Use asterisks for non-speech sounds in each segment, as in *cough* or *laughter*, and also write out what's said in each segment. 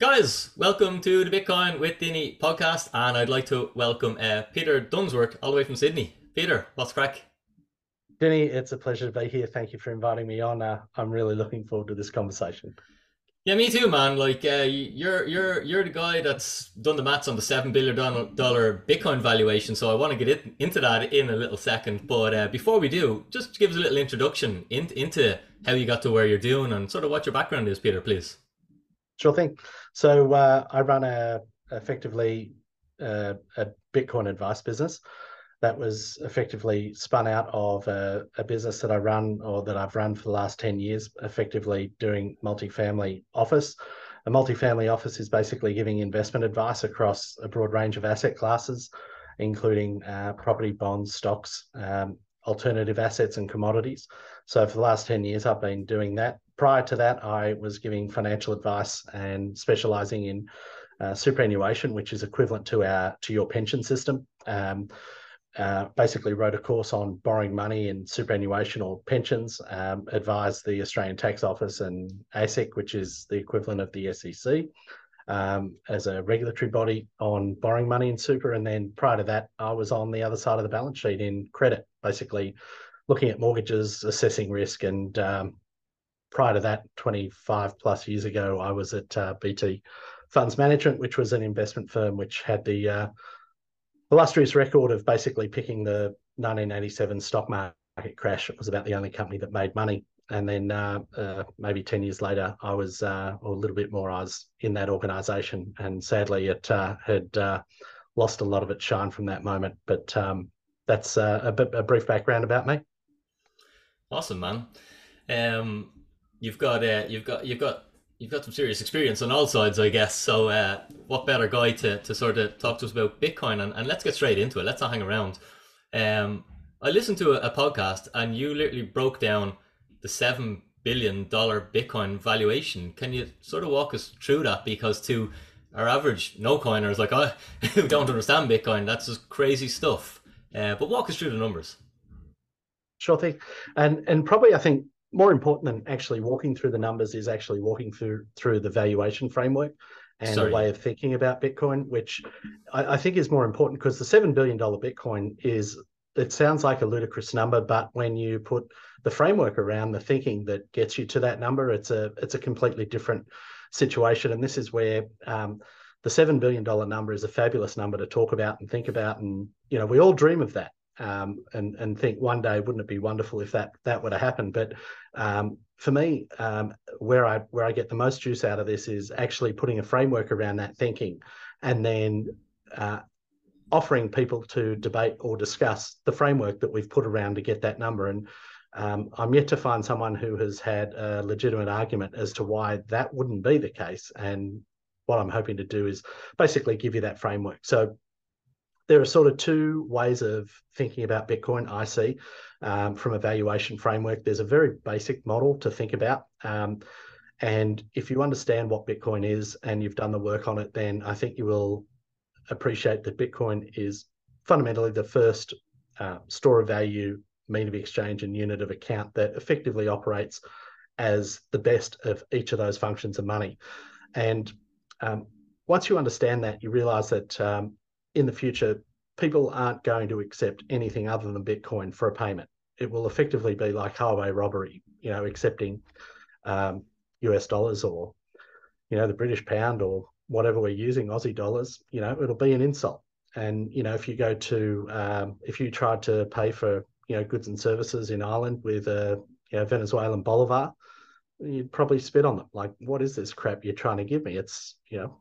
Guys, welcome to the Bitcoin with Dinny podcast, and I'd like to welcome uh, Peter Dunworth all the way from Sydney. Peter, what's crack? Dinny, it's a pleasure to be here. Thank you for inviting me on. Uh, I'm really looking forward to this conversation. Yeah, me too, man. Like, uh, you're you're you're the guy that's done the maths on the seven billion dollar Bitcoin valuation. So I want to get it, into that in a little second. But uh, before we do, just give us a little introduction in, into how you got to where you're doing and sort of what your background is, Peter, please. Sure thing. So uh, I run a effectively uh, a Bitcoin advice business that was effectively spun out of a, a, business that I run or that I've run for the last 10 years, effectively doing multifamily office. A multifamily office is basically giving investment advice across a broad range of asset classes, including uh, property, bonds, stocks, um, alternative assets, and commodities. So for the last 10 years, I've been doing that prior to that, I was giving financial advice and specializing in uh, superannuation, which is equivalent to our to your pension system. Um, uh, basically, wrote a course on borrowing money in superannuation or pensions. Um, advised the Australian Tax Office and ASIC, which is the equivalent of the SEC, um, as a regulatory body on borrowing money in super. And then prior to that, I was on the other side of the balance sheet in credit, basically looking at mortgages, assessing risk, and um, prior to that, 25 plus years ago, I was at uh, BT Funds Management, which was an investment firm which had the uh, illustrious record of basically picking the 1987 stock market crash. It was about the only company that made money. And then uh, uh maybe 10 years later, I was, uh, or a little bit more, I was in that organization. And sadly, it uh, had lost a lot of its shine from that moment. But um, that's a, a brief background about me. Awesome, man. Um, you've got uh, you've got you've got you've got some serious experience on all sides, I guess. So, uh, what better guy to, to sort of talk to us about Bitcoin? And, and let's get straight into it. Let's not hang around. Um, I listened to a, a, podcast, and you literally broke down the seven billion dollar Bitcoin valuation. Can you sort of walk us through that? Because to our average no coiners like *laughs* I who don't understand Bitcoin, that's just crazy stuff. Uh, but walk us through the numbers. Sure thing, and and probably I think more important than actually walking through the numbers is actually walking through through the valuation framework and Sorry. the way of thinking about Bitcoin, which I, I think is more important because the seven billion dollar Bitcoin is it sounds like a ludicrous number, but when you put the framework around the thinking that gets you to that number, it's a it's a completely different situation. And this is where um, the seven billion dollar number is a fabulous number to talk about and think about. And you know, we all dream of that um, and and think one day wouldn't it be wonderful if that that would have happened? But um, for me, um, where I where I get the most juice out of this is actually putting a framework around that thinking, and then uh, offering people to debate or discuss the framework that we've put around to get that number. And um, I'm yet to find someone who has had a legitimate argument as to why that wouldn't be the case. And what I'm hoping to do is basically give you that framework. So there are sort of two ways of thinking about Bitcoin, I see, um, from a valuation framework. There's a very basic model to think about. Um, and if you understand what Bitcoin is and you've done the work on it, then I think you will appreciate that Bitcoin is fundamentally the first uh, store of value, mean of exchange, and unit of account that effectively operates as the best of each of those functions of money. And um, once you understand that, you realize that um, in the future, people aren't going to accept anything other than Bitcoin for a payment. It will effectively be like highway robbery, you know, accepting um, US dollars or, you know, the British pound or whatever we're using, Aussie dollars, you know, it'll be an insult. And, you know, if you go to, um, if you tried to pay for, you know, goods and services in Ireland with a, you know, Venezuelan bolivar, you'd probably spit on them. Like, what is this crap you're trying to give me? It's, you know,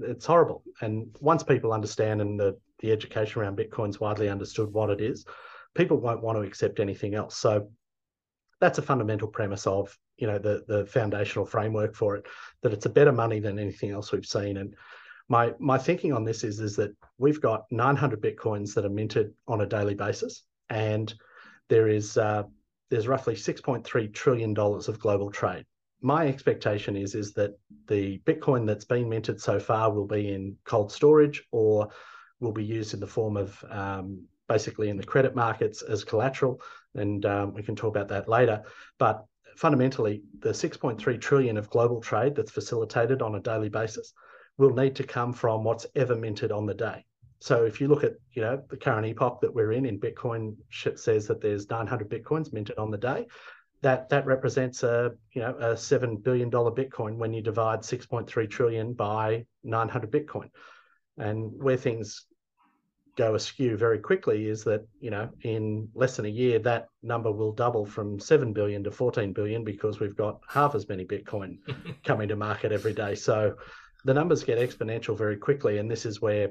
it's horrible. And once people understand and the, the education around Bitcoin's widely understood what it is, people won't want to accept anything else. So that's a fundamental premise of you know the the foundational framework for it that it's a better money than anything else we've seen and my my thinking on this is is that we've got 900 bitcoins that are minted on a daily basis and there is uh, there's roughly 6.3 trillion dollars of global trade my expectation is is that the Bitcoin that's been minted so far will be in cold storage or will be used in the form of um, basically in the credit markets as collateral, and um, we can talk about that later. But fundamentally, the 6.3 trillion of global trade that's facilitated on a daily basis will need to come from what's ever minted on the day. So if you look at you know the current epoch that we're in, in Bitcoin says that there's 900 bitcoins minted on the day. That that represents a you know a seven billion dollar Bitcoin when you divide 6.3 trillion by 900 Bitcoin, and where things go askew very quickly is that you know in less than a year that number will double from 7 billion to 14 billion because we've got half as many bitcoin *laughs* coming to market every day. So the numbers get exponential very quickly. And this is where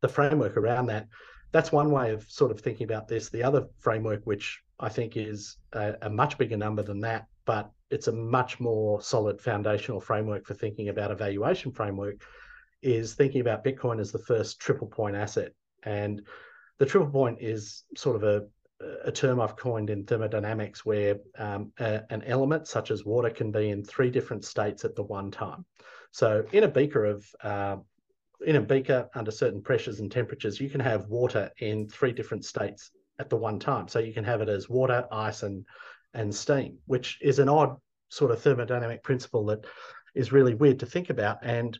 the framework around that that's one way of sort of thinking about this the other framework which i think is a, a much bigger number than that but it's a much more solid foundational framework for thinking about a valuation framework is thinking about Bitcoin as the first triple point asset. And the triple point is sort of a, a term I've coined in thermodynamics where um, a, an element such as water can be in three different states at the one time. So in a beaker of uh, in a beaker under certain pressures and temperatures, you can have water in three different states at the one time. So you can have it as water, ice, and and steam, which is an odd sort of thermodynamic principle that is really weird to think about. And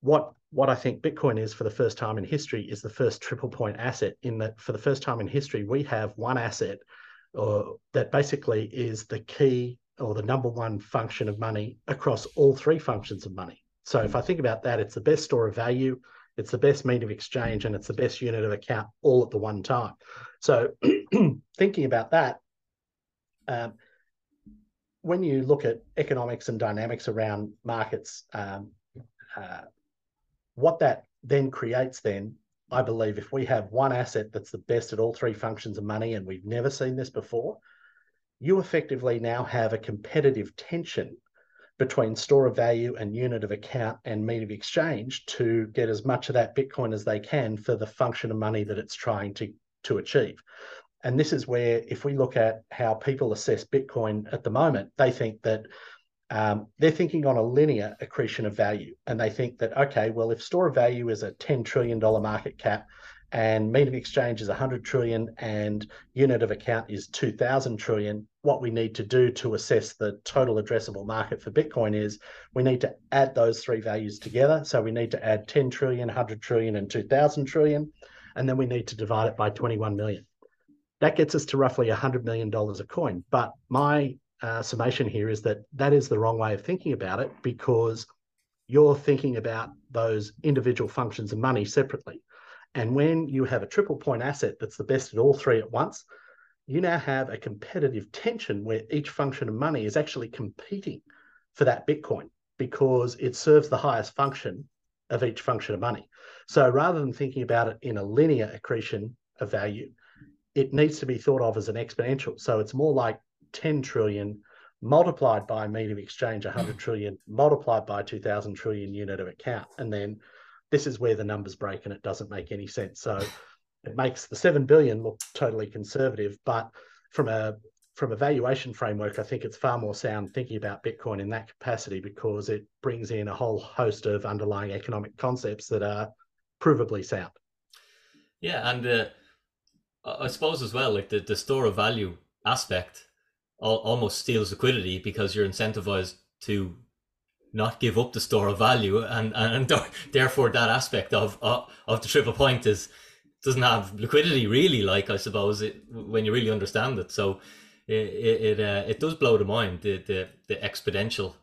what what I think Bitcoin is for the first time in history is the first triple point asset. In that, for the first time in history, we have one asset uh, that basically is the key or the number one function of money across all three functions of money. So if I think about that, it's the best store of value, it's the best mean of exchange, and it's the best unit of account all at the one time. So *clears throat* thinking about that, um, when you look at economics and dynamics around markets, um, uh, what that then creates then i believe if we have one asset that's the best at all three functions of money and we've never seen this before you effectively now have a competitive tension between store of value and unit of account and mean of exchange to get as much of that bitcoin as they can for the function of money that it's trying to to achieve and this is where if we look at how people assess bitcoin at the moment they think that um, they're thinking on a linear accretion of value. And they think that, okay, well, if store of value is a $10 trillion market cap and of exchange is 100 trillion and unit of account is 2000 trillion, what we need to do to assess the total addressable market for Bitcoin is we need to add those three values together. So we need to add 10 trillion, 100 trillion, and 2000 trillion. And then we need to divide it by 21 million. That gets us to roughly $100 million a coin. But my uh, summation here is that that is the wrong way of thinking about it because you're thinking about those individual functions of money separately. And when you have a triple point asset that's the best at all three at once, you now have a competitive tension where each function of money is actually competing for that Bitcoin because it serves the highest function of each function of money. So rather than thinking about it in a linear accretion of value, it needs to be thought of as an exponential. So it's more like 10 trillion multiplied by a of exchange 100 trillion multiplied by 2000 trillion unit of account and then this is where the numbers break and it doesn't make any sense. So it makes the 7 billion look totally conservative but from a from a valuation framework i think it's far more sound thinking about bitcoin in that capacity because it brings in a whole host of underlying economic concepts that are provably sound. Yeah and uh, i suppose as well like the, the store of value aspect almost steals liquidity because you're incentivized to not give up the store of value and and *laughs* therefore that aspect of of, of the triple point is doesn't have liquidity really like i suppose it, when you really understand it so it it, uh, it does blow the mind the, the the exponential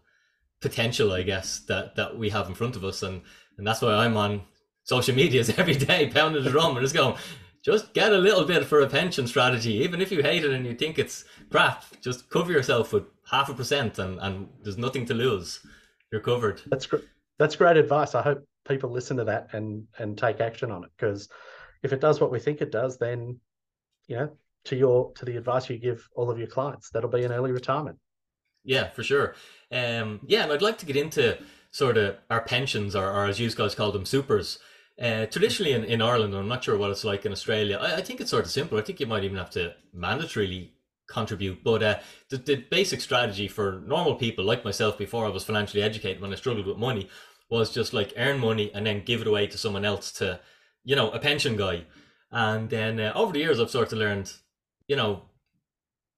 potential i guess that that we have in front of us and and that's why i'm on social medias *laughs* every day pounding the drum and just going just get a little bit for a pension strategy. Even if you hate it and you think it's crap, just cover yourself with half a percent and, and there's nothing to lose. You're covered. That's great. That's great advice. I hope people listen to that and and take action on it because if it does what we think it does, then you know to your to the advice you give all of your clients, that'll be an early retirement. Yeah, for sure. Um, yeah, and I'd like to get into sort of our pensions or, or as you guys call them, supers. Uh, traditionally in, in Ireland, I'm not sure what it's like in Australia. I, I, think it's sort of simple. I think you might even have to mandatorily contribute. But uh, the, the basic strategy for normal people like myself before I was financially educated, when I struggled with money, was just like earn money and then give it away to someone else to, you know, a pension guy. And then uh, over the years, I've sort of learned, you know,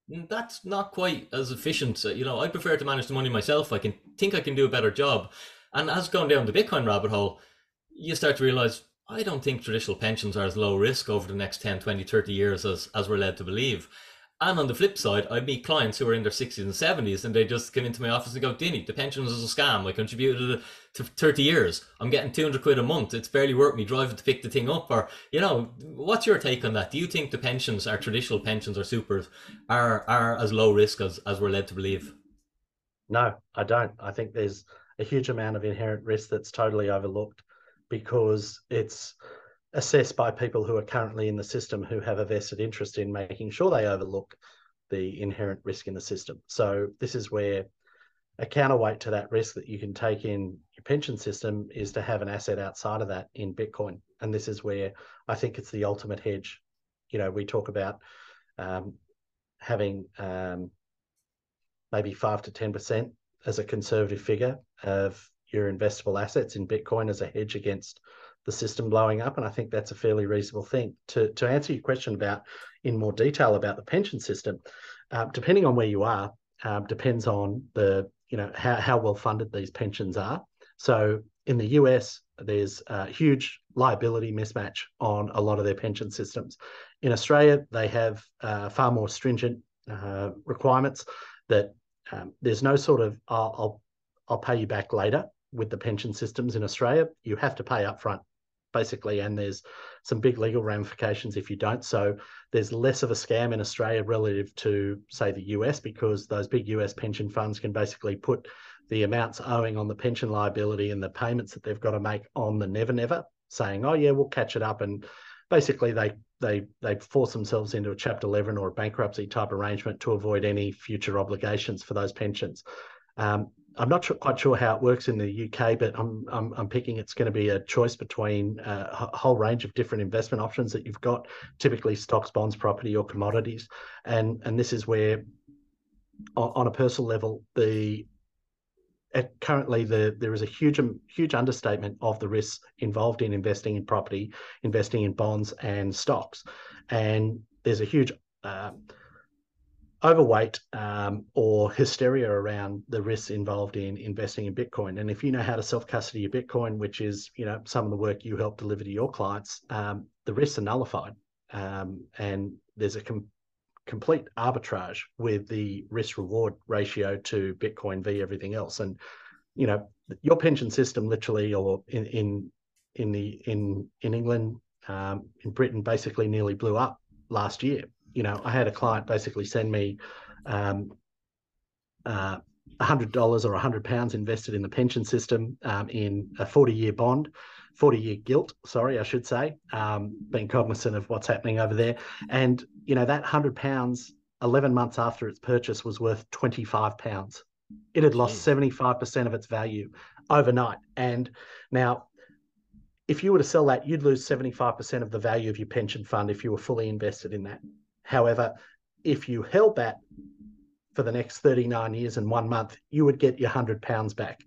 that's not quite as efficient. You know, I prefer to manage the money myself. I can think I can do a better job. And as going down the Bitcoin rabbit hole, you start to realize I don't think traditional pensions are as low risk over the next 10, 20, 30 years as, as we're led to believe. And on the flip side, I meet clients who are in their 60s and 70s and they just come into my office and go, Dinny, the pensions is a scam. I contributed to 30 years. I'm getting 200 quid a month. It's barely worth me driving to pick the thing up. Or, you know, what's your take on that? Do you think the pensions, our traditional pensions or supers, are, are as low risk as, as we're led to believe? No, I don't. I think there's a huge amount of inherent risk that's totally overlooked because it's assessed by people who are currently in the system who have a vested interest in making sure they overlook the inherent risk in the system. So this is where a counterweight to that risk that you can take in your pension system is to have an asset outside of that in Bitcoin. And this is where I think it's the ultimate hedge. You know, we talk about um, having um, maybe five to 10% as a conservative figure of your investable assets in Bitcoin as a hedge against the system blowing up. And I think that's a fairly reasonable thing. To, to answer your question about in more detail about the pension system, uh, depending on where you are, uh, depends on the you know how, how well funded these pensions are. So in the US, there's a huge liability mismatch on a lot of their pension systems. In Australia, they have uh, far more stringent uh, requirements that um, there's no sort of I'll, I'll I'll pay you back later with the pension systems in Australia. You have to pay upfront basically, and there's some big legal ramifications if you don't. So there's less of a scam in Australia relative to, say, the US, because those big US pension funds can basically put the amounts owing on the pension liability and the payments that they've got to make on the never never, saying, "Oh yeah, we'll catch it up," and basically they they they force themselves into a Chapter 11 or a bankruptcy type arrangement to avoid any future obligations for those pensions. Um, I'm not sure, quite sure how it works in the UK, but I'm I'm, I'm picking it's going to be a choice between uh, a whole range of different investment options that you've got, typically stocks, bonds, property, or commodities, and and this is where, on, a personal level, the currently the, there is a huge huge understatement of the risks involved in investing in property, investing in bonds and stocks, and there's a huge uh, overweight um, or hysteria around the risks involved in investing in Bitcoin. And if you know how to self custody your Bitcoin, which is you know some of the work you help deliver to your clients, um, the risks are nullified, um, and there's a com- complete arbitrage with the risk reward ratio to Bitcoin v everything else. And you know your pension system literally, or in in in the in in England, um, in Britain, basically nearly blew up last year you know, I had a client basically send me um, uh, $100 or £100 invested in the pension system um, in a 40 year bond, 40 year gilt, sorry, I should say, um, being cognizant of what's happening over there. And, you know, that £100, 11 months after its purchase, was worth £25. It had lost 75% of its value overnight. And now, if you were to sell that, you'd lose 75% of the value of your pension fund if you were fully invested in that. However, if you held that for the next 39 years and one month, you would get your 100 pounds back.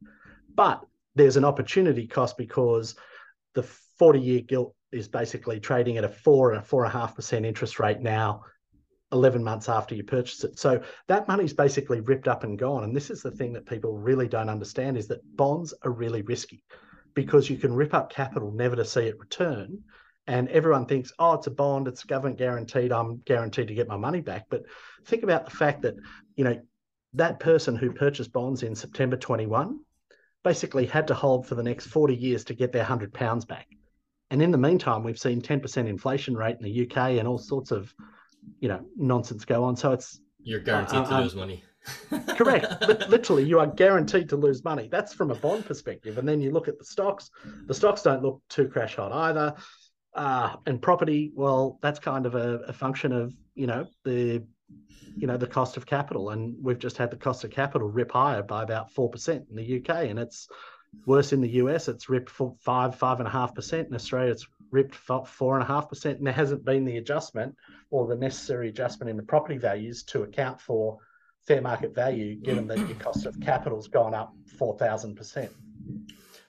But there's an opportunity cost because the 40 year gilt is basically trading at a four and a four and a half percent interest rate now 11 months after you purchase it. So that money's basically ripped up and gone. And this is the thing that people really don't understand is that bonds are really risky because you can rip up capital never to see it return and everyone thinks, oh, it's a bond, it's government guaranteed, I'm guaranteed to get my money back. But think about the fact that, you know, that person who purchased bonds in September 21 basically had to hold for the next 40 years to get their 100 pounds back. And in the meantime, we've seen 10% inflation rate in the UK and all sorts of, you know, nonsense go on. So it's you're guaranteed uh, to uh, lose money. *laughs* correct. But Literally, you are guaranteed to lose money. That's from a bond perspective. And then you look at the stocks. The stocks don't look too crash hot either. Uh, and property, well, that's kind of a, a function of you know the you know the cost of capital, and we've just had the cost of capital rip higher by about four percent in the UK, and it's worse in the US. It's ripped five five and a half percent. In Australia, it's ripped four and a half percent, and there hasn't been the adjustment or the necessary adjustment in the property values to account for fair market value, given that your cost of capital's gone up four thousand percent.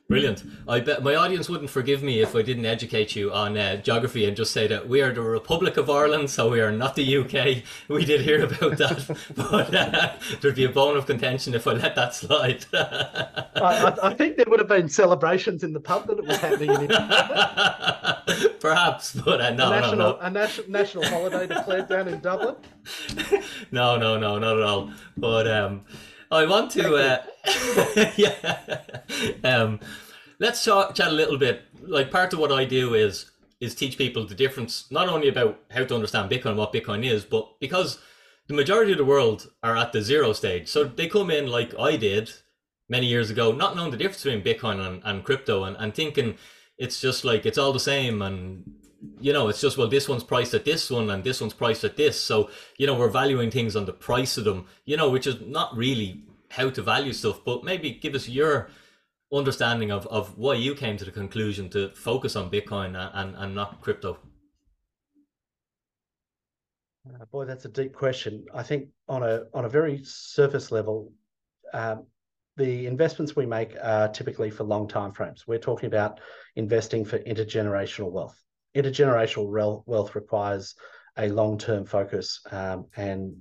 Brilliant. I bet my audience wouldn't forgive me if I didn't educate you on uh, geography and just say that we are the Republic of Ireland, so we are not the UK. *laughs* We did hear about that, *laughs* but uh, there'd be a bone of contention if I let that slide. *laughs* I, I, think there would have been celebrations in the pub that it was happening in Perhaps, but uh, no, a national, no, no. A national, national holiday declared down in Dublin? no, no, no, not at all. But um, I want to, uh, *laughs* yeah. Um, let's talk, chat a little bit. Like part of what I do is is teach people the difference, not only about how to understand Bitcoin, what Bitcoin is, but because the majority of the world are at the zero stage. So they come in like I did many years ago, not knowing the difference between Bitcoin and, and crypto and, and thinking it's just like it's all the same and you know, it's just well, this one's priced at this one and this one's priced at this. So you know, we're valuing things on the price of them. You know, which is not really how to value stuff. But maybe give us your understanding of, of why you came to the conclusion to focus on Bitcoin and, and not crypto. Uh, boy, that's a deep question. I think on a on a very surface level, um, the investments we make are typically for long time frames. We're talking about investing for intergenerational wealth intergenerational wealth requires a long-term focus um, and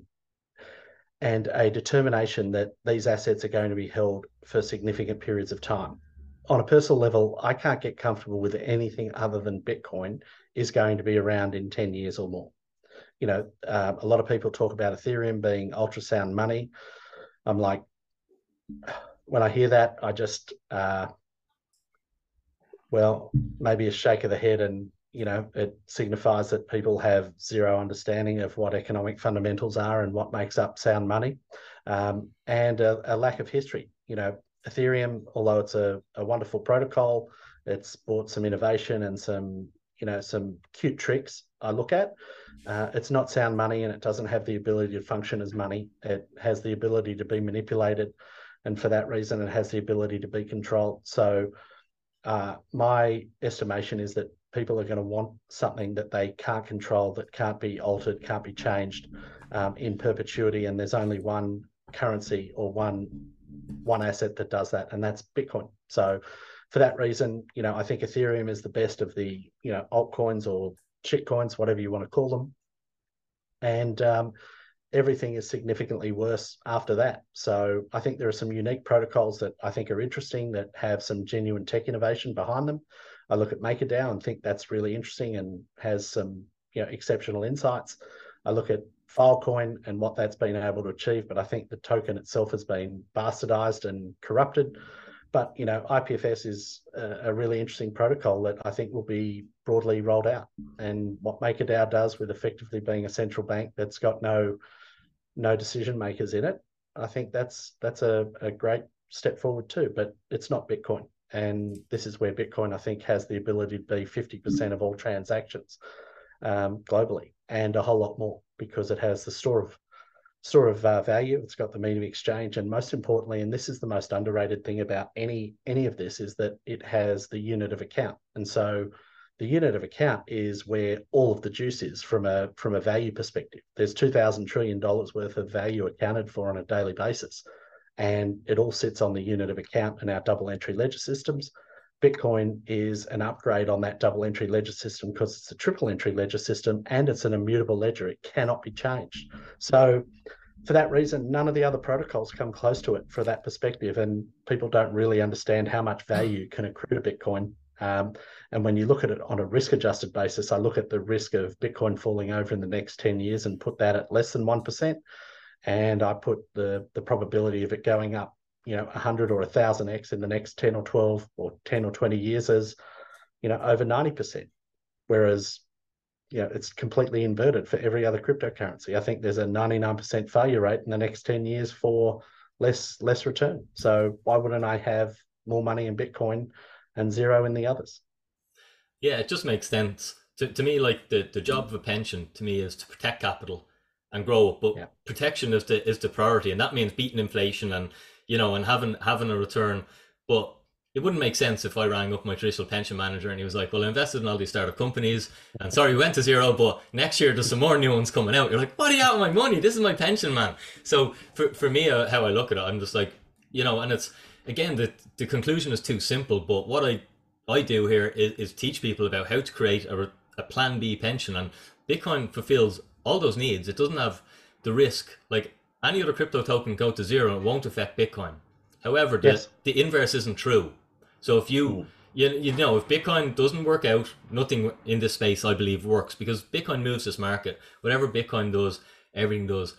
and a determination that these assets are going to be held for significant periods of time. On a personal level, I can't get comfortable with anything other than Bitcoin is going to be around in 10 years or more. You know, uh, a lot of people talk about Ethereum being ultrasound money. I'm like, when I hear that, I just, uh, well, maybe a shake of the head and you know, it signifies that people have zero understanding of what economic fundamentals are and what makes up sound money, um, and a, a, lack of history. You know, Ethereum, although it's a, a wonderful protocol, it's brought some innovation and some, you know, some cute tricks. I look at. Uh, it's not sound money, and it doesn't have the ability to function as money. It has the ability to be manipulated, and for that reason, it has the ability to be controlled. So. Uh, my estimation is that people are going to want something that they can't control, that can't be altered, can't be changed um, in perpetuity. And there's only one currency or one one asset that does that, and that's Bitcoin. So for that reason, you know, I think Ethereum is the best of the you know altcoins or shitcoins, whatever you want to call them. And um, everything is significantly worse after that. So I think there are some unique protocols that I think are interesting that have some genuine tech innovation behind them. I look at MakerDAO and think that's really interesting and has some you know exceptional insights. I look at Filecoin and what that's been able to achieve, but I think the token itself has been bastardized and corrupted. But you know, IPFS is a, a really interesting protocol that I think will be broadly rolled out. And what MakerDAO does with effectively being a central bank that's got no no decision makers in it, I think that's that's a, a great step forward too. But it's not Bitcoin. And this is where Bitcoin, I think, has the ability to be 50% of all transactions um, globally and a whole lot more because it has the store of store of uh, value. It's got the medium of exchange, and most importantly, and this is the most underrated thing about any any of this, is that it has the unit of account. And so, the unit of account is where all of the juice is from a from a value perspective. There's two thousand trillion dollars worth of value accounted for on a daily basis and it all sits on the unit of account in our double entry ledger systems. Bitcoin is an upgrade on that double entry ledger system because it's a triple entry ledger system and it's an immutable ledger. It cannot be changed. So, for that reason, none of the other protocols come close to it for that perspective. And people don't really understand how much value can accrue to Bitcoin. Um, and when you look at it on a risk adjusted basis, I look at the risk of Bitcoin falling over in the next 10 years and put that at less than 1% and I put the the probability of it going up, you know, 100 or 1000 x in the next 10 or 12 or 10 or 20 years as, you know, over 90%. Whereas, you know, it's completely inverted for every other cryptocurrency. I think there's a 99% failure rate in the next 10 years for less less return. So why wouldn't I have more money in Bitcoin and zero in the others? Yeah, it just makes sense. To, to me, like the, the job of a pension to me is to protect capital and grow. But yeah. protection is the is the priority, and that means beating inflation and you know and having having a return. But it wouldn't make sense if I rang up my traditional pension manager and he was like, "Well, I invested in all these startup companies, and sorry, we went to zero, but next year there's some more new ones coming out." You're like, "What are you out my money? This is my pension, man." So for for me, uh, how I look at it, I'm just like, you know, and it's again, the the conclusion is too simple. But what I I do here is, is teach people about how to create a, a plan B pension, and Bitcoin fulfills all those needs. It doesn't have the risk like any other crypto token go to zero. It won't affect Bitcoin. However, the, yes. the inverse isn't true. So if you you, you know if bitcoin doesn't work out nothing in this space i believe works because bitcoin moves this market whatever bitcoin does everything does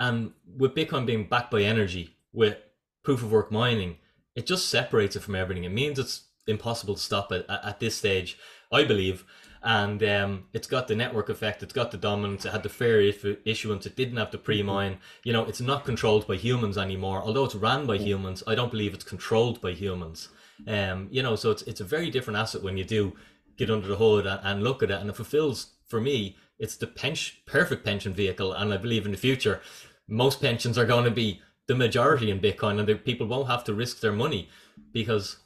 and with bitcoin being backed by energy with proof of work mining it just separates it from everything it means it's impossible to stop it at, at this stage i believe and um, it's got the network effect it's got the dominance it had the fair issuance it didn't have the pre-mine. You know it's not controlled by humans anymore. Although it's ran by humans i don't believe it's controlled by humans. Um, you know, so it's it's a very different asset when you do get under the hood and, and look at it, and it fulfills for me. It's the pension, perfect pension vehicle, and I believe in the future, most pensions are going to be the majority in Bitcoin, and the people won't have to risk their money because,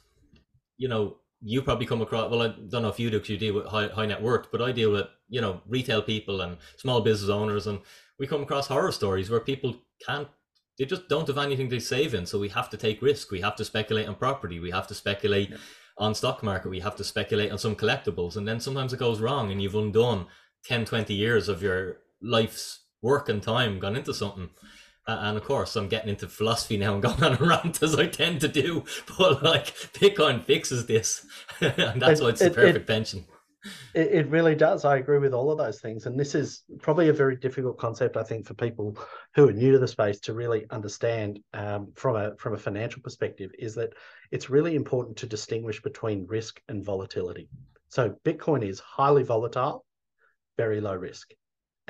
you know, you probably come across. Well, I don't know if you do, because you deal with high high net worth, but I deal with you know retail people and small business owners, and we come across horror stories where people can't they just don't have anything to save in. So we have to take risk. We have to speculate on property. We have to speculate yeah. on stock market. We have to speculate on some collectibles. And then sometimes it goes wrong and you've undone 10, 20 years of your life's work and time gone into something. And of course, I'm getting into philosophy now and *laughs* going on a rant as I tend to do. *laughs* But like Bitcoin fixes this. *laughs* and that's it, why it's it, the perfect it, pension. It, it really does. I agree with all of those things. And this is probably a very difficult concept, I think, for people who are new to the space to really understand um, from a from a financial perspective. Is that it's really important to distinguish between risk and volatility. So Bitcoin is highly volatile, very low risk.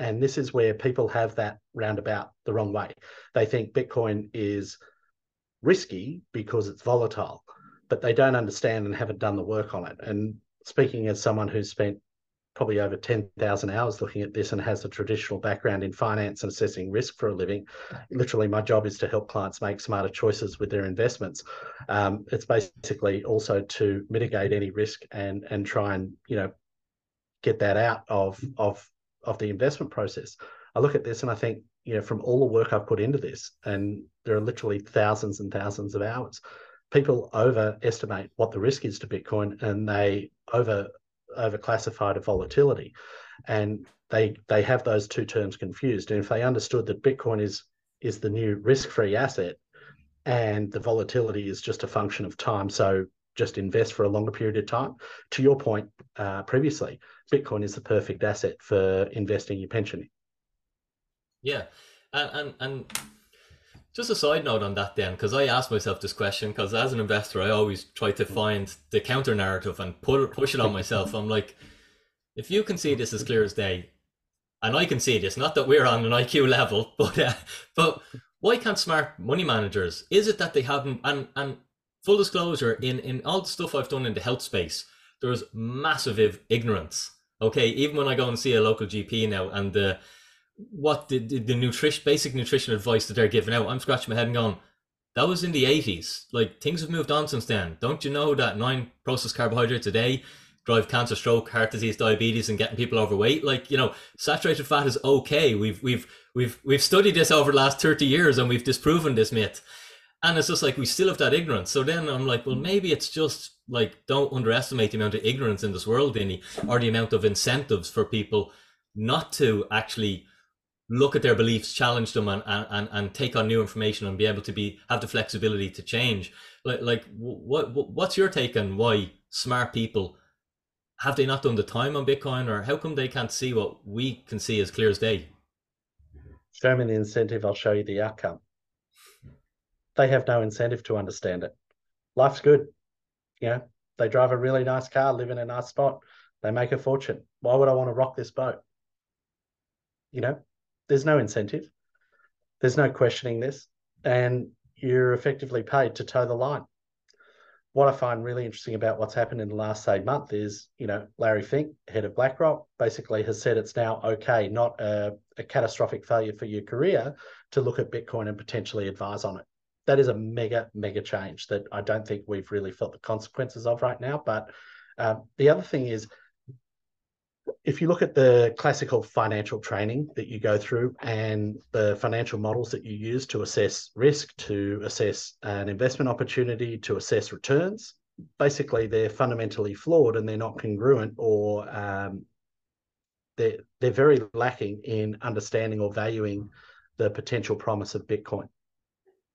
And this is where people have that roundabout the wrong way. They think Bitcoin is risky because it's volatile, but they don't understand and haven't done the work on it. And speaking as someone who's spent probably over 10,000 hours looking at this and has a traditional background in finance and assessing risk for a living. Literally, my job is to help clients make smarter choices with their investments. Um, it's basically also to mitigate any risk and and try and you know get that out of of of the investment process. I look at this and I think you know from all the work I've put into this, and there are literally thousands and thousands of hours people overestimate what the risk is to Bitcoin and they over overclassify the volatility. And they they have those two terms confused. And if they understood that Bitcoin is is the new risk-free asset and the volatility is just a function of time, so just invest for a longer period of time. To your point uh, previously, Bitcoin is the perfect asset for investing your pension in. Yeah, and and, and just a side note on that, then, because I asked myself this question, because as an investor, I always try to find the counter narrative and put push it on myself. I'm like, if you can see this as clear as day, and I can see this, not that we're on an IQ level, *laughs* but uh, but why can't smart money managers? Is it that they haven't? And and full disclosure, in in all the stuff I've done in the health space, there's massive ignorance. Okay, even when I go and see a local GP now, and the what the, the, the nutrition basic nutrition advice that they're giving out, I'm scratching my head and going, that was in the 80s. Like things have moved on since then. Don't you know that nine processed carbohydrates a day drive cancer, stroke, heart disease, diabetes, and getting people overweight? Like you know, saturated fat is okay. We've we've we've we've studied this over the last 30 years and we've disproven this myth. And it's just like we still have that ignorance. So then I'm like, well, mm. maybe it's just like don't underestimate the amount of ignorance in this world, Danny, or the amount of incentives for people not to actually look at their beliefs, challenge them, and, and, and take on new information and be able to be have the flexibility to change. Like like what, what what's your take on why smart people have they not done the time on Bitcoin, or how come they can't see what we can see as clear as day? Show me the incentive, I'll show you the outcome. They have no incentive to understand it. Life's good. You know, they drive a really nice car, live in a nice spot, they make a fortune. Why would I want to rock this boat? You know, there's no incentive. There's no questioning this. And you're effectively paid to toe the line. What I find really interesting about what's happened in the last, say, month is, you know, Larry Fink, head of BlackRock, basically has said it's now okay, not a, a catastrophic failure for your career, to look at Bitcoin and potentially advise on it. That is a mega, mega change that I don't think we've really felt the consequences of right now. But um, the other thing is, if you look at the classical financial training that you go through and the financial models that you use to assess risk, to assess an investment opportunity, to assess returns, basically they're fundamentally flawed and they're not congruent or um, they're, they're very lacking in understanding or valuing the potential promise of Bitcoin.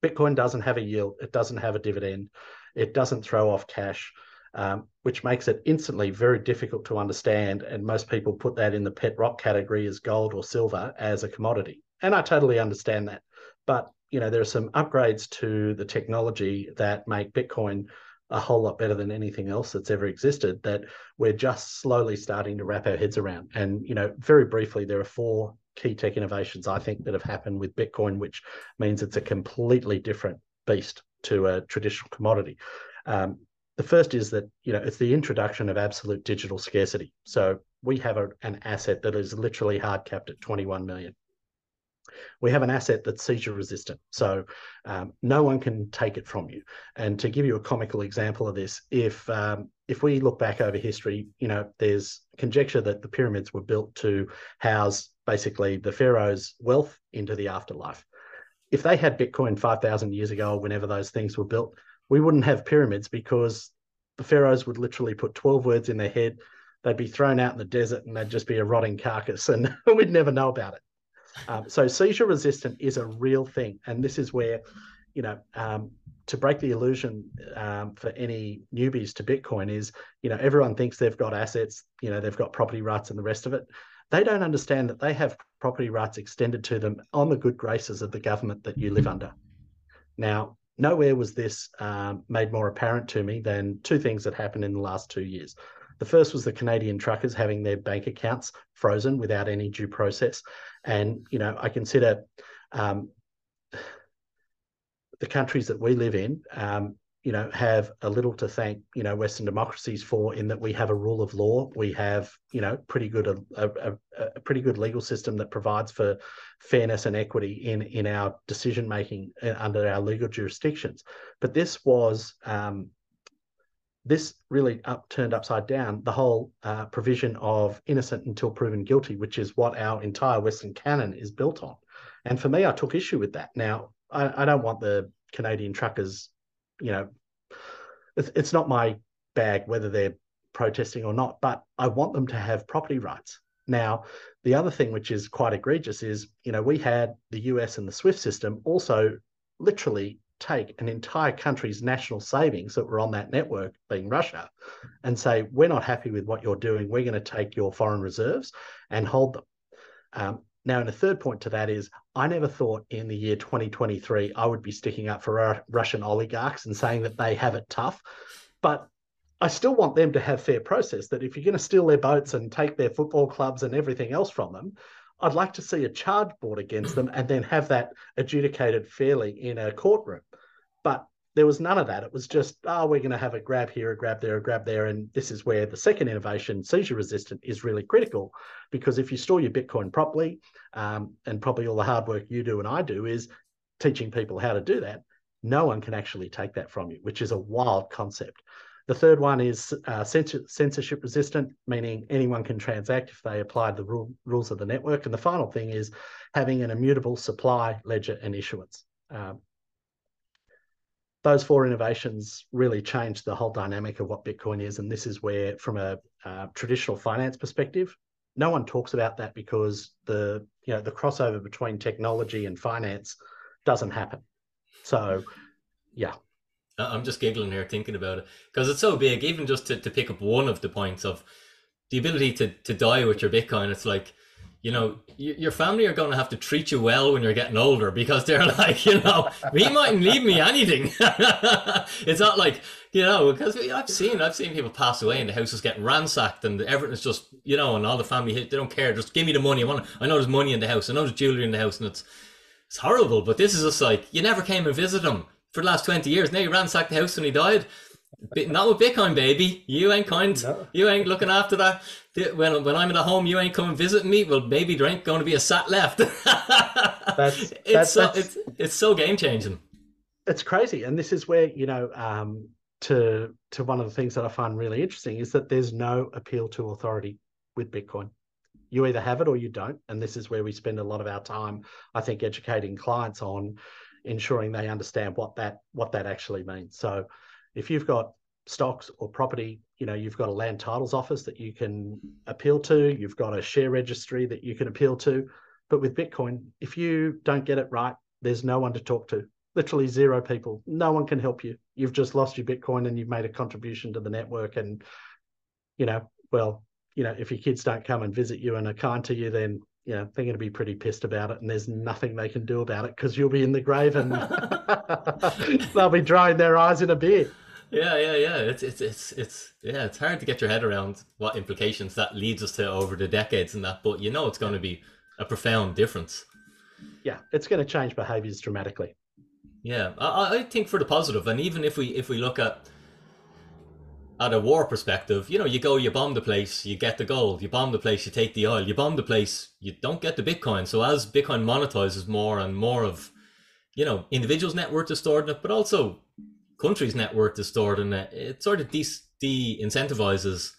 Bitcoin doesn't have a yield, it doesn't have a dividend, it doesn't throw off cash um, which makes it instantly very difficult to understand. And most people put that in the pet rock category as gold or silver as a commodity. And I totally understand that. But you know, there are some upgrades to the technology that make Bitcoin a whole lot better than anything else that's ever existed that we're just slowly starting to wrap our heads around. And, you know, very briefly, there are four key tech innovations I think that have happened with Bitcoin, which means it's a completely different beast to a traditional commodity. Um, the first is that you know it's the introduction of absolute digital scarcity. So we have a, an asset that is literally hard capped at 21 million. We have an asset that's seizure resistant, so um, no one can take it from you. And to give you a comical example of this, if um, if we look back over history, you know, there's conjecture that the pyramids were built to house basically the pharaoh's wealth into the afterlife. If they had Bitcoin 5,000 years ago, whenever those things were built, we wouldn't have pyramids because the pharaohs would literally put 12 words in their head. They'd be thrown out in the desert and they'd just be a rotting carcass *laughs* and we'd never know about it. Um, so seizure resistant is a real thing. And this is where, you know, um, to break the illusion um, for any newbies to Bitcoin is, you know, everyone thinks they've got assets, you know, they've got property rights and the rest of it. They don't understand that they have property rights extended to them on the good graces of the government that you live under. Now, nowhere was this um, made more apparent to me than two things that happened in the last two years. The first was the Canadian truckers having their bank accounts frozen without any due process. And, you know, I consider um, the countries that we live in, um, you know, have a little to thank, you know, Western democracies for in that we have a rule of law. We have, you know, pretty good a, a, a pretty good legal system that provides for fairness and equity in in our decision making uh, under our legal jurisdictions. But this was um, this really up, turned upside down the whole uh, provision of innocent until proven guilty, which is what our entire Western canon is built on. And for me, I took issue with that. Now, I, I don't want the Canadian truckers you know, it's, it's not my bag whether they're protesting or not, but I want them to have property rights. Now, the other thing which is quite egregious is, you know, we had the US and the SWIFT system also literally take an entire country's national savings that were on that network, being Russia, and say, we're not happy with what you're doing. We're going to take your foreign reserves and hold them. Um, now, and a third point to that is I never thought in the year 2023 I would be sticking up for Russian oligarchs and saying that they have it tough. But I still want them to have fair process that if you're going to steal their boats and take their football clubs and everything else from them, I'd like to see a charge brought against them and then have that adjudicated fairly in a courtroom. But there was none of that. It was just, oh, we're going to have a grab here, a grab there, a grab there. And this is where the second innovation, seizure resistant, is really critical because if you store your Bitcoin properly, um, and probably all the hard work you do and I do is teaching people how to do that, no one can actually take that from you, which is a wild concept. The third one is uh, censorship resistant, meaning anyone can transact if they apply the rule, rules of the network. And the final thing is having an immutable supply, ledger, and issuance. Um, those four innovations really changed the whole dynamic of what Bitcoin is. And this is where, from a uh, traditional finance perspective, no one talks about that because the you know the crossover between technology and finance doesn't happen. So, yeah. I'm just giggling here thinking about it because it's so big. Even just to, to pick up one of the points of the ability to to die with your Bitcoin, it's like you know, your family are going to have to treat you well when you're getting older because they're *laughs* like, you know, he mightn't leave me anything. *laughs* it's not like, you know, because I've seen, I've seen people pass away and the house is getting ransacked and everything's just, you know, and all the family, they don't care. Just give me the money. I want, I know there's money in the house. I know there's jewelry in the house and it's, it's horrible. But this is just like, you never came and visited him for the last 20 years. Now you ransacked the house when he died. Not with Bitcoin, baby. You ain't kind. No. You ain't looking after that. When when I'm at home, you ain't coming visiting me. Well, baby, there ain't going to be a sat left. that's, *laughs* it's that's, so that's, it's it's so game changing. It's crazy, and this is where you know um, to to one of the things that I find really interesting is that there's no appeal to authority. with Bitcoin. You either have it or you don't. And this is where we spend a lot of our time, I think, educating clients on ensuring they understand what that what that actually means. So if you've got stocks or property, you know, you've got a land titles office that you can appeal to, you've got a share registry that you can appeal to. But with Bitcoin, if you don't get it right, there's no one to talk to. Literally zero people. No one can help you. You've just lost your Bitcoin and you've made a contribution to the network. And, you know, well, you know, if your kids don't come and visit you and are kind to you, then you know they're going to be pretty pissed about it and there's nothing they can do about it because you'll be in the grave and *laughs* they'll be drying their eyes in a beer yeah yeah yeah. It's it's it's it's yeah it's hard to get your head around what implications that leads us to over the decades and that but you know it's going to be a profound difference. Yeah it's going to change behaviors dramatically. Yeah I, I think for the positive and even if we if we look at at a war perspective, you know, you go, you bomb the place, you get the gold, you bomb the place, you take the oil, you bomb the place, you don't get the Bitcoin. So as Bitcoin monetizes more and more of, you know, individuals' net worth is stored in it, but also countries' net worth is stored in it, it sort of de, de incentivizes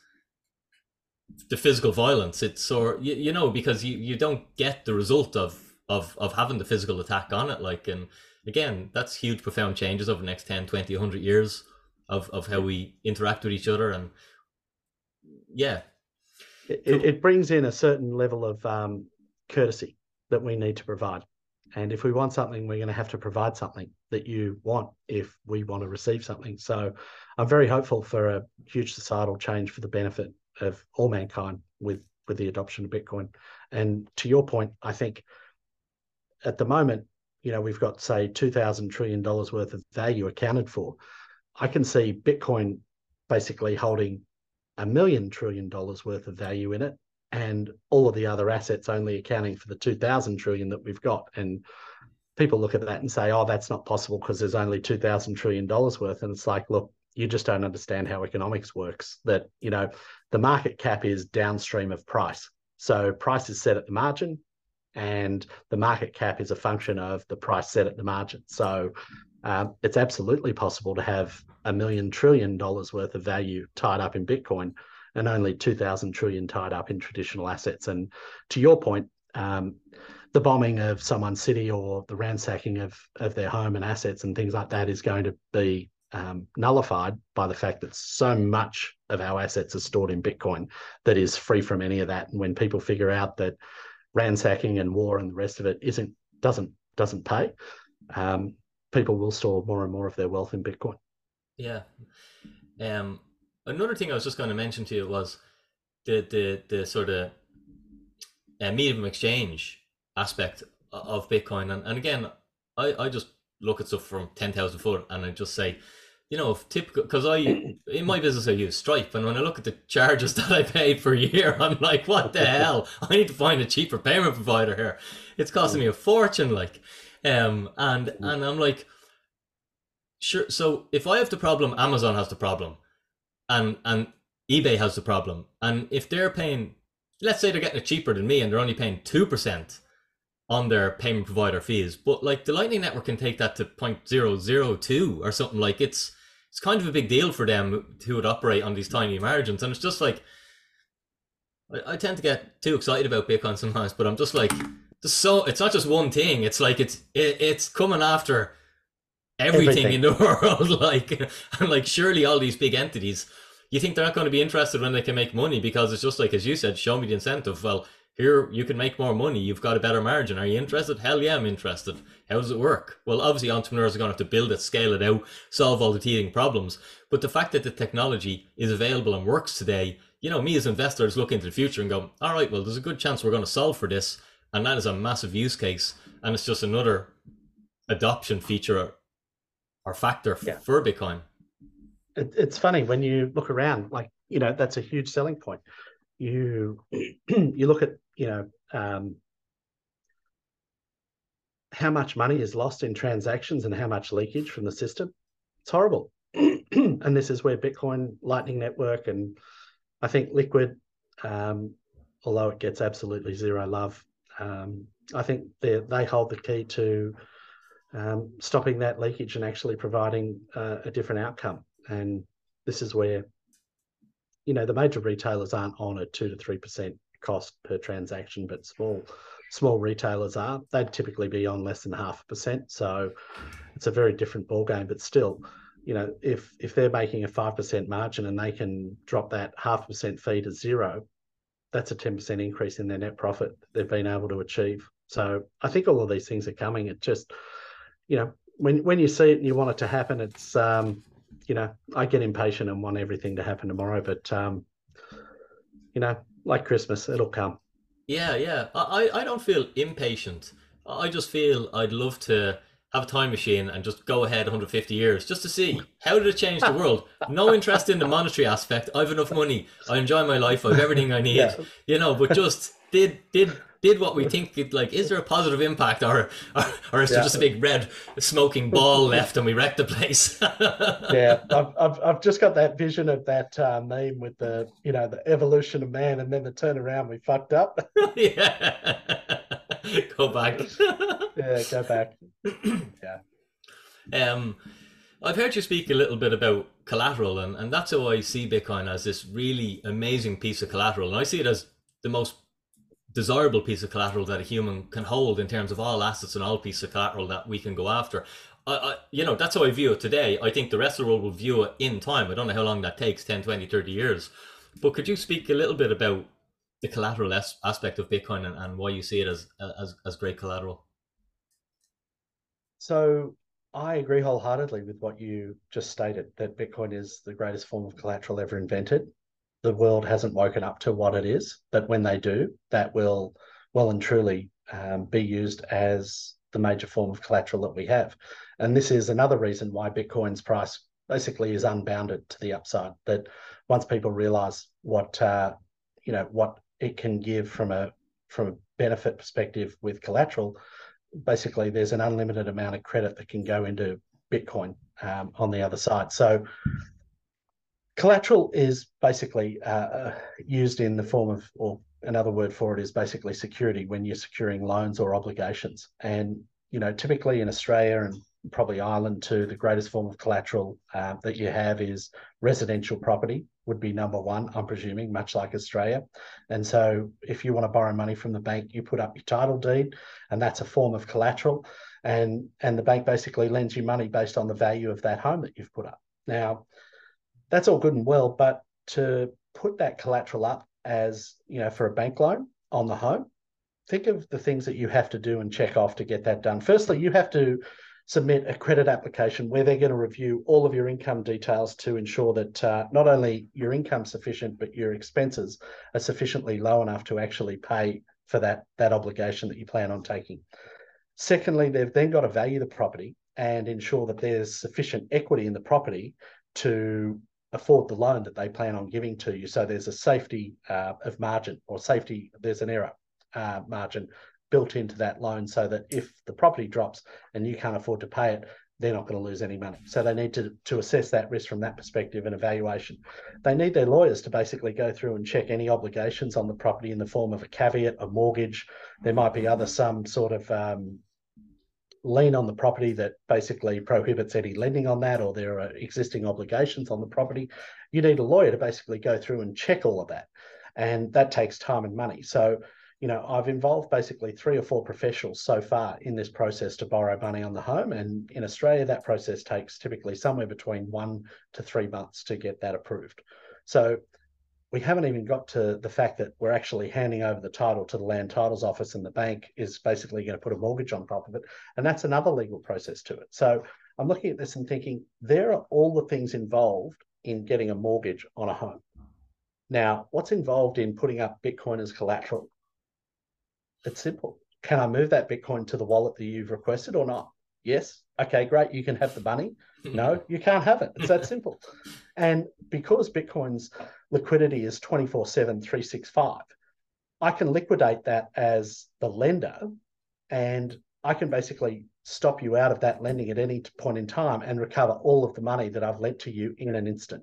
the physical violence. It's sort, you, you know, because you, you don't get the result of, of, of having the physical attack on it. Like, and again, that's huge, profound changes over the next 10, 20, 100 years of of how we interact with each other and yeah. It, it brings in a certain level of um, courtesy that we need to provide. And if we want something we're going to have to provide something that you want if we want to receive something. So i'm very hopeful for a huge societal change for the benefit of all mankind with with the adoption of bitcoin. And to your point i think at the moment you know we've got say 2000 trillion dollars worth of value accounted for I can see Bitcoin basically holding a million trillion dollars worth of value in it and all of the other assets only accounting for the 2000 trillion that we've got. And people look at that and say oh that's not possible because there's only 2000 trillion dollars worth. And it's like look you just don't understand how economics works that you know the market cap is downstream of price. So price is set at the margin and the market cap is a function of the price set at the margin. So uh, it's absolutely possible to have a million trillion dollars worth of value tied up in Bitcoin and only 2,000 trillion tied up in traditional assets. And to your point, um, the bombing of someone's city or the ransacking of, of their home and assets and things like that is going to be um, nullified by the fact that so much of our assets are stored in Bitcoin that is free from any of that. And when people figure out that ransacking and war and the rest of it isn't doesn't doesn't pay, um, people will store more and more of their wealth in Bitcoin. Yeah. Um, another thing I was just going to mention to you was the the the sort of uh, medium exchange aspect of Bitcoin, and, and again, I I just look at stuff from ten thousand foot, and I just say, you know, if typical because I in my business I use Stripe, and when I look at the charges *laughs* that I pay per year, I'm like, what the *laughs* hell? I need to find a cheaper payment provider here. It's costing me a fortune, like. Um, and and I'm like, sure. So if I have the problem, Amazon has the problem, and and eBay has the problem, and if they're paying, let's say they're getting it cheaper than me, and they're only paying two percent on their payment provider fees, but like the Lightning Network can take that to 0.002 or something like it's it's kind of a big deal for them who would operate on these tiny margins, and it's just like. I, I tend to get too excited about Bitcoin sometimes, but I'm just like, so it's not just one thing. It's like it's it, it's coming after everything, everything, in the *laughs* world. like and like surely all these big entities, you think they're not going to be interested when they can make money because it's just like as you said, show me the incentive. Well, here you can make more money. You've got a better margin. Are you interested? Hell yeah, I'm interested. How does it work? Well, obviously entrepreneurs are going to have to build it, scale it out, solve all the teething problems. But the fact that the technology is available and works today, you know, me as investors look into the future and go, all right, well, there's a good chance we're going to solve for this and that is a massive use case and it's just another adoption feature or factor yeah. for bitcoin. It, it's funny when you look around like you know that's a huge selling point. You *clears throat* you look at you know um, how much money is lost in transactions and how much leakage from the system. It's horrible. *clears throat* And this is where bitcoin lightning network and i think liquid um, although it gets absolutely zero love um, I think they hold the key to um, stopping that leakage and actually providing uh, a different outcome. And this is where you know, the major retailers aren't on a two to three percent cost per transaction, but small small retailers are. They'd typically be on less than half a percent. So it's a very different ball game. But still, you know, if if they're making a five percent margin and they can drop that half percent fee to zero, that's a ten percent increase in their net profit they've been able to achieve. So I think all of these things are coming. It just, you know, when when you see it and you want it to happen, it's um, you know, I get impatient and want everything to happen tomorrow. But um, you know, like Christmas, it'll come. Yeah, yeah. I I don't feel impatient. I just feel I'd love to have a time machine and just go ahead 150 years just to see how did it change the world. No interest in the monetary aspect. I've enough money. I enjoy my life. I've everything I need. Yeah. You know, but just did did did what we think it like is there a positive impact or or, or is there yeah. just a big red smoking ball left and we wrecked the place *laughs* yeah I've, I've, I've just got that vision of that uh, meme with the you know the evolution of man and then the turnaround we fucked up *laughs* yeah *laughs* go back yeah go back *clears throat* yeah um I've heard you speak a little bit about collateral, and, and that's how I see Bitcoin as this really amazing piece of collateral. And I see it as the most desirable piece of collateral that a human can hold in terms of all assets and all pieces of collateral that we can go after. I, I, you know, that's how I view it today. I think the rest of the world will view it in time. I don't know how long that takes 10, 20, 30 years. But could you speak a little bit about the collateral as- aspect of Bitcoin and, and why you see it as, as, as great collateral? So I agree wholeheartedly with what you just stated that Bitcoin is the greatest form of collateral ever invented the world hasn't woken up to what it is. But when they do, that will well and truly um, be used as the major form of collateral that we have. And this is another reason why Bitcoin's price basically is unbounded to the upside. That once people realize what uh, you know what it can give from a from a benefit perspective with collateral, basically there's an unlimited amount of credit that can go into Bitcoin um, on the other side. So Collateral is basically uh, uh, used in the form of, or another word for it is basically security when you're securing loans or obligations. And, you know, typically in Australia and probably Ireland too, the greatest form of collateral uh, that you have is residential property would be number one, I'm presuming, much like Australia. And so if you want to borrow money from the bank, you put up your title deed, and that's a form of collateral. And, and the bank basically lends you money based on the value of that home that you've put up. Now, that's all good and well, but to put that collateral up as you know for a bank loan on the home, think of the things that you have to do and check off to get that done. Firstly, you have to submit a credit application where they're going to review all of your income details to ensure that uh, not only your income sufficient but your expenses are sufficiently low enough to actually pay for that that obligation that you plan on taking. Secondly, they've then got to value the property and ensure that there's sufficient equity in the property to afford the loan that they plan on giving to you. So there's a safety uh, of margin or safety, there's an error uh, margin built into that loan so that if the property drops and you can't afford to pay it, they're not going to lose any money. So they need to, to assess that risk from that perspective and evaluation. They need their lawyers to basically go through and check any obligations on the property in the form of a caveat, a mortgage. There might be other some sort of um, lien on the property that basically prohibits any lending on that, or there are existing obligations on the property, you need a lawyer to basically go through and check all of that. And that takes time and money. So, you know, I've involved basically three or four professionals so far in this process to borrow money on the home. And in Australia, that process takes typically somewhere between one to three months to get that approved. So we haven't even got to the fact that we're actually handing over the title to the land titles office and the bank is basically going to put a mortgage on top of it. And that's another legal process to it. So I'm looking at this and thinking there are all the things involved in getting a mortgage on a home. Now, what's involved in putting up Bitcoin as collateral? It's simple. Can I move that Bitcoin to the wallet that you've requested or not? Yes. Okay, great. You can have the money. No, *laughs* you can't have it. It's that simple. And because Bitcoin's liquidity is 24 7, 365, I can liquidate that as the lender and I can basically stop you out of that lending at any point in time and recover all of the money that I've lent to you in an instant.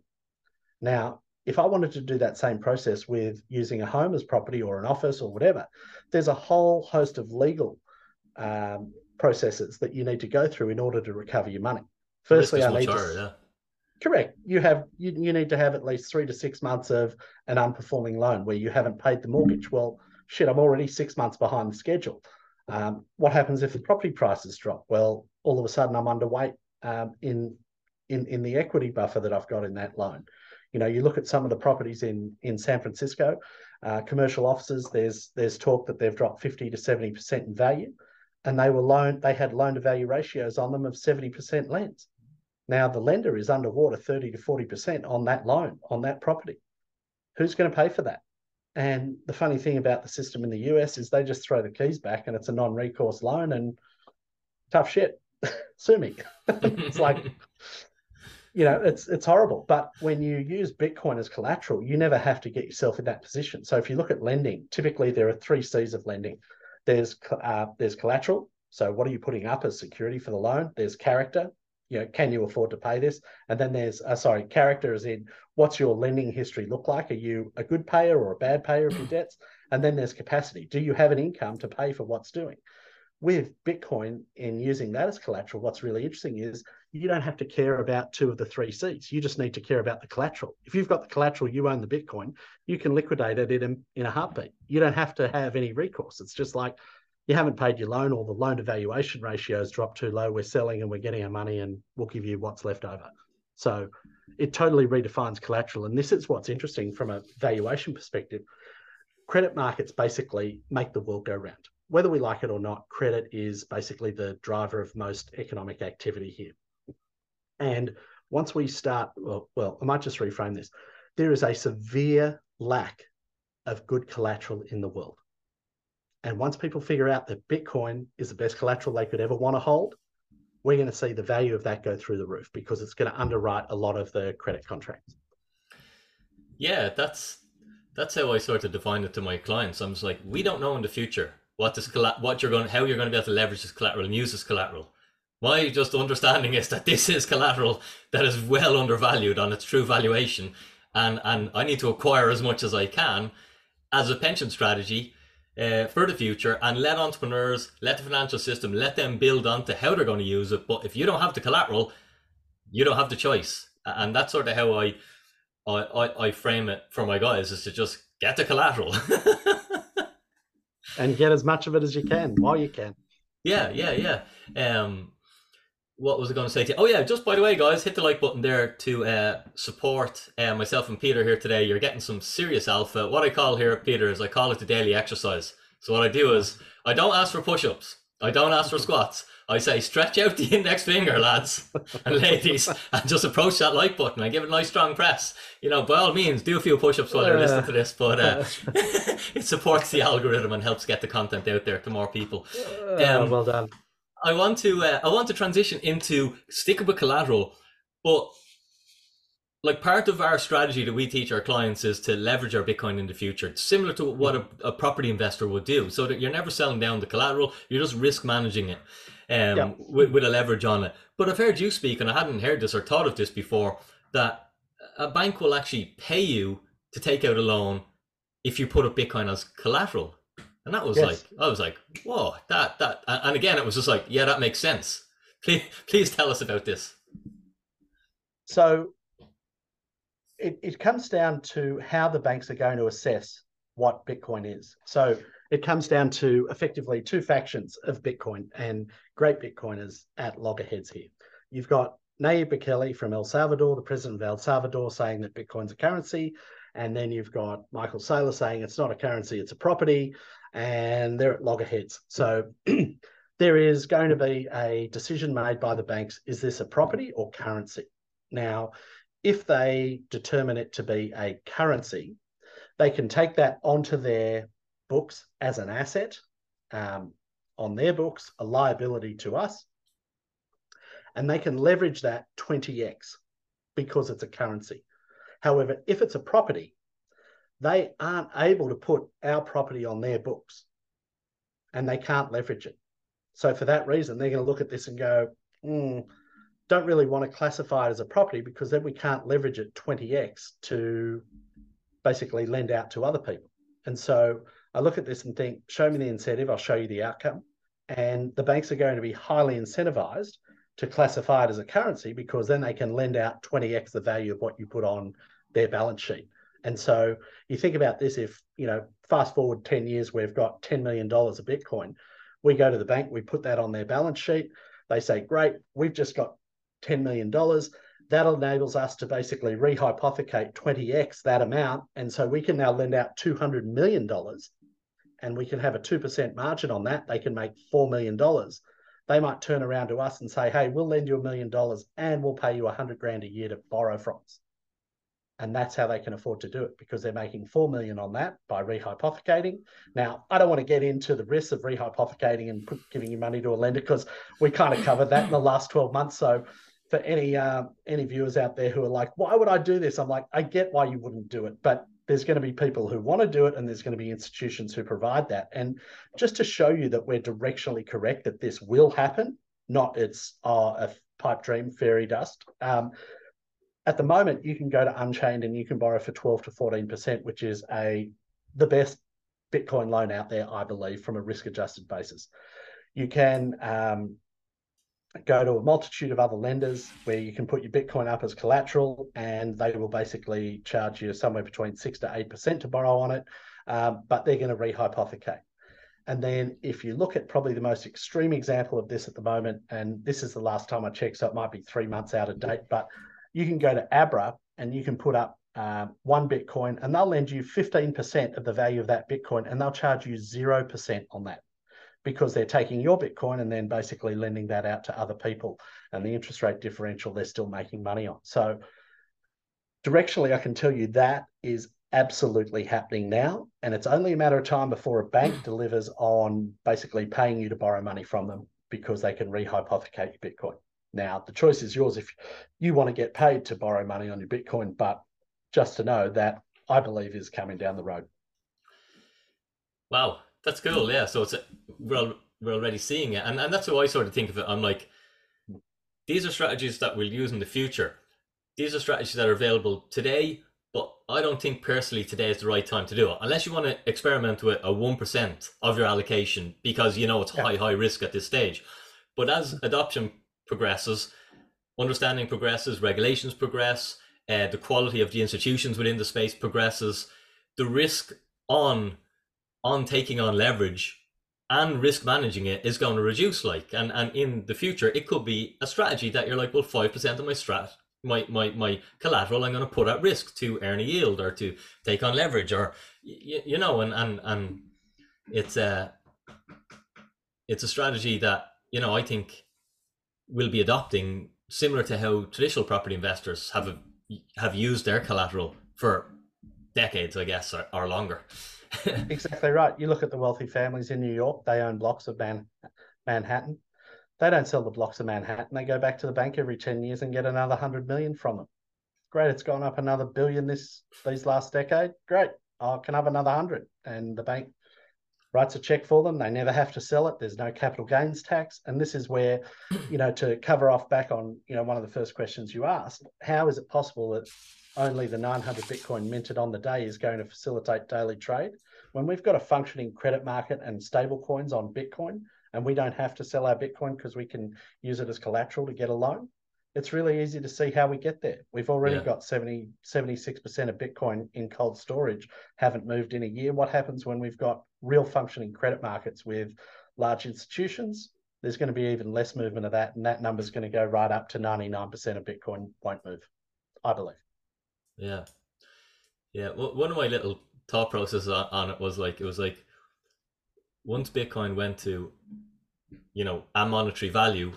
Now, if I wanted to do that same process with using a home as property or an office or whatever, there's a whole host of legal um, processes that you need to go through in order to recover your money. Firstly, I need to, yeah. Correct. You have you, you need to have at least three to six months of an unperforming loan where you haven't paid the mortgage. Well, shit, I'm already six months behind the schedule. Um, what happens if the property prices drop? Well, all of a sudden I'm underweight um, in in in the equity buffer that I've got in that loan. You know, you look at some of the properties in in San Francisco, uh, commercial offices. There's there's talk that they've dropped fifty to seventy percent in value, and they were loan they had loan to value ratios on them of seventy percent lends. Now the lender is underwater 30 to 40% on that loan, on that property. Who's going to pay for that? And the funny thing about the system in the US is they just throw the keys back and it's a non recourse loan and tough shit. *laughs* Sue me. *laughs* it's like, you know, it's it's horrible. But when you use Bitcoin as collateral, you never have to get yourself in that position. So if you look at lending, typically there are three C's of lending. There's uh, there's collateral. So what are you putting up as security for the loan? There's character you know, can you afford to pay this? And then there's, uh, sorry, character is in what's your lending history look like? Are you a good payer or a bad payer of your debts? And then there's capacity. Do you have an income to pay for what's doing? With Bitcoin, in using that as collateral, what's really interesting is you don't have to care about two of the three C's. You just need to care about the collateral. If you've got the collateral, you own the Bitcoin, you can liquidate it in a, in a heartbeat. You don't have to have any recourse. It's just like, you haven't paid your loan or the loan to valuation ratios dropped too low. We're selling and we're getting our money and we'll give you what's left over. So it totally redefines collateral. And this is what's interesting from a valuation perspective. Credit markets basically make the world go round. Whether we like it or not, credit is basically the driver of most economic activity here. And once we start, well, well, I might just reframe this. There is a severe lack of good collateral in the world. And once people figure out that Bitcoin is the best collateral they could ever want to hold, we're going to see the value of that go through the roof because it's going to underwrite a lot of the credit contracts. Yeah, that's that's how I sort of define it to my clients. I'm just like, we don't know in the future what this what you're going, how you're going to be able to leverage this collateral and use this collateral. My just understanding is that this is collateral that is well undervalued on its true valuation, and and I need to acquire as much as I can as a pension strategy uh, for the future and let entrepreneurs, let the financial system, let them build onto how they're going to use it. But if you don't have the collateral, you don't have the choice. And that's sort of how I, I, I, I frame it for my guys is to just get the collateral. *laughs* and get as much of it as you can while you can. Yeah, yeah, yeah. Um, what was I going to say to you? Oh yeah, just by the way, guys, hit the like button there to uh, support uh, myself and Peter here today. You're getting some serious alpha. What I call here, Peter, is I call it the daily exercise. So what I do is I don't ask for push-ups. I don't ask for *laughs* squats. I say stretch out the *laughs* index finger, lads *laughs* and ladies, and just approach that like button and give it a nice strong press. You know, by all means, do a few push-ups while you're listening to this, but uh, it supports the algorithm and helps get the content out there to more people. Um, well done. I want to uh, I want to transition into sticking with collateral, but like part of our strategy that we teach our clients is to leverage our Bitcoin in the future, similar to what a, a property investor would do, so that you're never selling down the collateral, you're just risk managing it um, yeah. with, with a leverage on it. But I've heard you speak, and I hadn't heard this or thought of this before, that a bank will actually pay you to take out a loan if you put up Bitcoin as collateral. And that was yes. like, I was like, whoa, that, that, and again, it was just like, yeah, that makes sense. *laughs* Please, please tell us about this. So it, it comes down to how the banks are going to assess what Bitcoin is. So it comes down to effectively two factions of Bitcoin and great Bitcoiners at loggerheads here. You've got Nayib Bukele from El Salvador, the president of El Salvador, saying that Bitcoin's a currency. And then you've got Michael Saylor saying it's not a currency, it's a property and they're at loggerheads. So *clears throat* there is going to be a decision made by the banks is this a property or currency? Now, if they determine it to be a currency, they can take that onto their books as an asset um, on their books, a liability to us, and they can leverage that 20x because it's a currency. However, if it's a property, they aren't able to put our property on their books and they can't leverage it. So for that reason, they're going to look at this and go, mm, don't really want to classify it as a property because then we can't leverage it 20x to basically lend out to other people. And so I look at this and think, show me the incentive, I'll show you the outcome. And the banks are going to be highly incentivized to classify it as a currency because then they can lend out 20x the value of what you put on their balance sheet. And so you think about this if, you know, fast forward 10 years, we've got $10 million of Bitcoin. We go to the bank, we put that on their balance sheet. They say, great, we've just got $10 million. That enables us to basically rehypothecate 20x that amount. And so we can now lend out $200 million and we can have a 2% margin on that. They can make $4 million. They might turn around to us and say, hey, we'll lend you a million dollars and we'll pay you a hundred grand a year to borrow from us and that's how they can afford to do it because they're making 4 million on that by rehypothecating. Now i don't want to get into the risks of rehypothecating and giving you money to a lender because we kind of covered that in the last 12 months. So for any uh, any viewers out there who are like why would i do this? I'm like i get why you wouldn't do it but there's going to be people who want to do it and there's going to be institutions who provide that. And just to show you that we're directionally correct that this will happen not it's uh, a pipe dream fairy dust. Um, at the moment you can go to unchained and you can borrow for 12 to 14% which is a the best bitcoin loan out there i believe from a risk adjusted basis. You can um, go to a multitude of other lenders where you can put your bitcoin up as collateral and they will basically charge you somewhere between 6 to 8% to borrow on it um, but they're going to rehypothecate. And then if you look at probably the most extreme example of this at the moment and this is the last time i checked so it might be three months out of date but you can go to Abra and you can put up uh, one Bitcoin and they'll lend you 15% of the value of that Bitcoin and they'll charge you 0% on that because they're taking your Bitcoin and then basically lending that out to other people. And the interest rate differential they're still making money on. So, directionally, I can tell you that is absolutely happening now. And it's only a matter of time before a bank *clears throat* delivers on basically paying you to borrow money from them because they can rehypothecate your Bitcoin. Now, the choice is yours if you want to get paid to borrow money on your Bitcoin, but just to know that I believe is coming down the road. Wow, that's cool. Yeah, so it's a, we're we're already seeing it, and and that's how I sort of think of it. I'm like, these are strategies that we'll use in the future. These are strategies that are available today, but I don't think personally today is the right time to do it, unless you want to experiment with a one percent of your allocation because you know it's yeah. high high risk at this stage. But as mm-hmm. adoption progresses, understanding progresses, regulations progress, uh, the quality of the institutions within the space progresses, the risk on on taking on leverage and risk managing it is going to reduce like and and in the future it could be a strategy that you're like well 5% of my strat my my my collateral i'm going to put at risk to earn a yield or to take on leverage or you, you know and and and it's a it's a strategy that you know i think will be adopting similar to how traditional property investors have have used their collateral for decades, I guess, or, or longer. *laughs* exactly right. You look at the wealthy families in New York; they own blocks of Man- Manhattan. They don't sell the blocks of Manhattan. They go back to the bank every ten years and get another hundred million from them. Great, it's gone up another billion this these last decade. Great, oh, I can have another hundred, and the bank writes a check for them. They never have to sell it. There's no capital gains tax. And this is where, you know, to cover off back on, you know, one of the first questions you asked, how is it possible that only the 900 Bitcoin minted on the day is going to facilitate daily trade when we've got a functioning credit market and stable coins on Bitcoin and we don't have to sell our Bitcoin because we can use it as collateral to get a loan? it's really easy to see how we get there. We've already yeah. got 70, 76% of Bitcoin in cold storage, haven't moved in a year. What happens when we've got real functioning credit markets with large institutions? There's going to be even less movement of that, and that number is going to go right up to 99% of Bitcoin won't move, I believe. Yeah. Yeah. Well, one of my little thought processes on it was like, it was like, once Bitcoin went to, you know, a monetary value,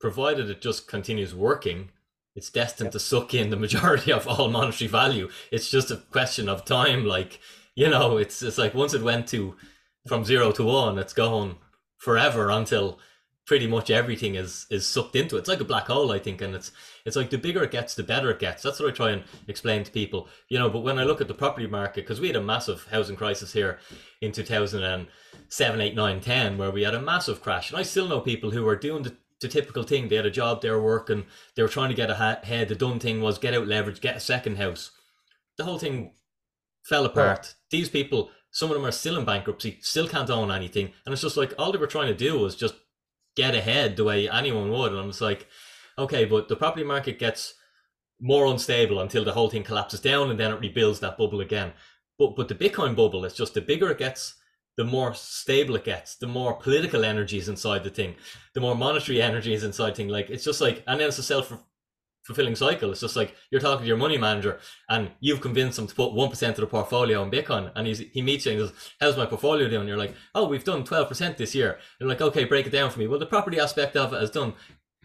provided it just continues working, it's destined yep. to suck in the majority of all monetary value. It's just a question of time. Like, you know, it's it's like once it went to from zero to one, it's gone forever until pretty much everything is is sucked into it. It's like a black hole, I think, and it's it's like the bigger it gets, the better it gets. That's what I try and explain to people, you know. But when I look at the property market, because we had a massive housing crisis here in 2007, 8, 9, 10, where we had a massive crash, and I still know people who are doing the the typical thing. They had a job, they were working, they were trying to get ahead. The done thing was get out leverage, get a second house. The whole thing fell apart. These people, some of them are still in bankruptcy, still can't own anything, and it's just like all they were trying to do was just get ahead the way anyone would. And I was like, okay, but the property market gets more unstable until the whole thing collapses down and then it rebuilds that bubble again. But but the Bitcoin bubble it's just the bigger it gets, the more stable it gets, the more political energy is inside the thing, the more monetary energy is inside the thing. Like it's just like, and then it's a self fulfilling cycle. It's just like you're talking to your money manager and you've convinced him to put 1% of the portfolio in Bitcoin. And he's, he meets you and goes, How's my portfolio doing? You're like, Oh, we've done 12% this year. And like, Okay, break it down for me. Well, the property aspect of it has done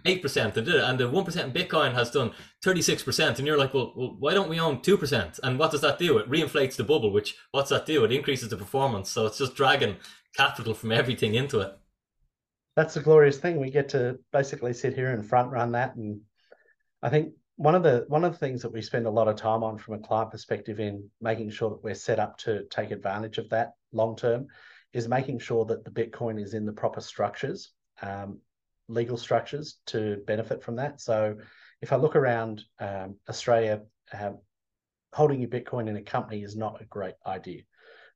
8% and the 1% in Bitcoin has done 36%. And you're like, well, well, why don't we own 2%? And what does that do? It reinflates the bubble, which what's that do? It increases the performance. So it's just dragging capital from everything into it. That's the glorious thing. We get to basically sit here and front run that and I think one of the one of the things that we spend a lot of time on from a client perspective in making sure that we're set up to take advantage of that long term is making sure that the Bitcoin is in the proper structures, um, legal structures to benefit from that. So if I look around um, Australia, uh, holding your Bitcoin in a company is not a great idea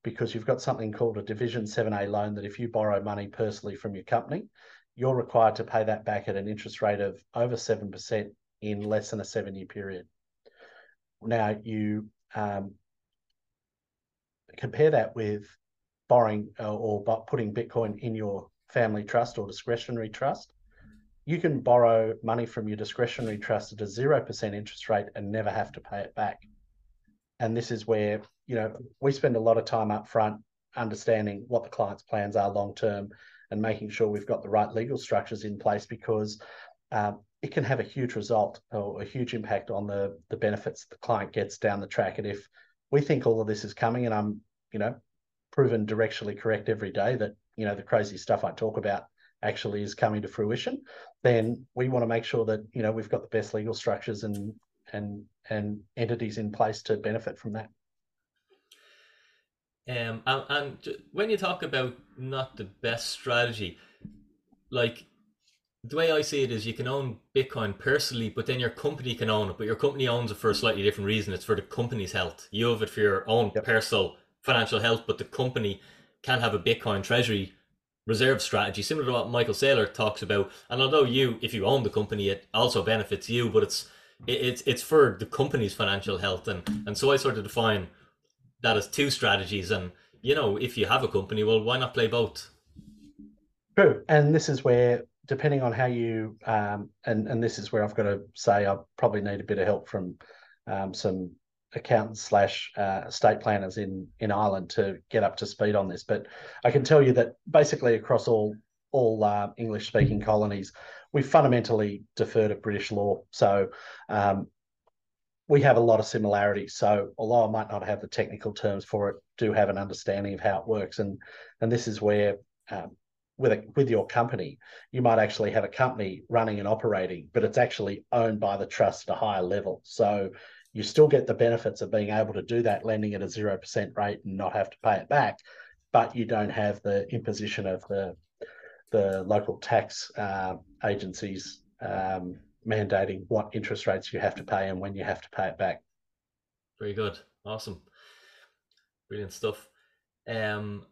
because you've got something called a Division 7A loan that if you borrow money personally from your company, you're required to pay that back at an interest rate of over 7% in less than a seven year period. Now, you um, compare that with borrowing uh, or putting Bitcoin in your family trust or discretionary trust. You can borrow money from your discretionary trust at a 0% interest rate and never have to pay it back. And this is where, you know, we spend a lot of time up front understanding what the client's plans are long term and making sure we've got the right legal structures in place because um, it can have a huge result or a huge impact on the the benefits the client gets down the track. And if we think all of this is coming, and I'm you know proven directionally correct every day that you know the crazy stuff I talk about actually is coming to fruition, then we want to make sure that you know we've got the best legal structures and and and entities in place to benefit from that. Um, and, and when you talk about not the best strategy, like the way I see it is you can own Bitcoin personally, but then your company can own it. But your company owns it for a slightly different reason. It's for the company's health. You have it for your own yep. personal financial health, but the company can have a Bitcoin treasury reserve strategy, similar to what Michael Saylor talks about. And although you, if you own the company, it also benefits you, but it's it's it's for the company's financial health. And and so I sort of define that as two strategies. And you know, if you have a company, well, why not play both? True, and this is where depending on how you um, and and this is where I've got to say I probably need a bit of help from um, some accountants slash uh, estate planners in in Ireland to get up to speed on this. But I can tell you that basically across all all uh, English speaking colonies, we fundamentally defer to British law. So um, we have a lot of similarities. So although I might not have the technical terms for it, do have an understanding of how it works. And and this is where um, with a, with your company, you might actually have a company running and operating, but it's actually owned by the trust at a higher level. So you still get the benefits of being able to do that lending at a zero percent rate and not have to pay it back, but you don't have the imposition of the the local tax uh, agencies um, mandating what interest rates you have to pay and when you have to pay it back. Very good, awesome, brilliant stuff. Um,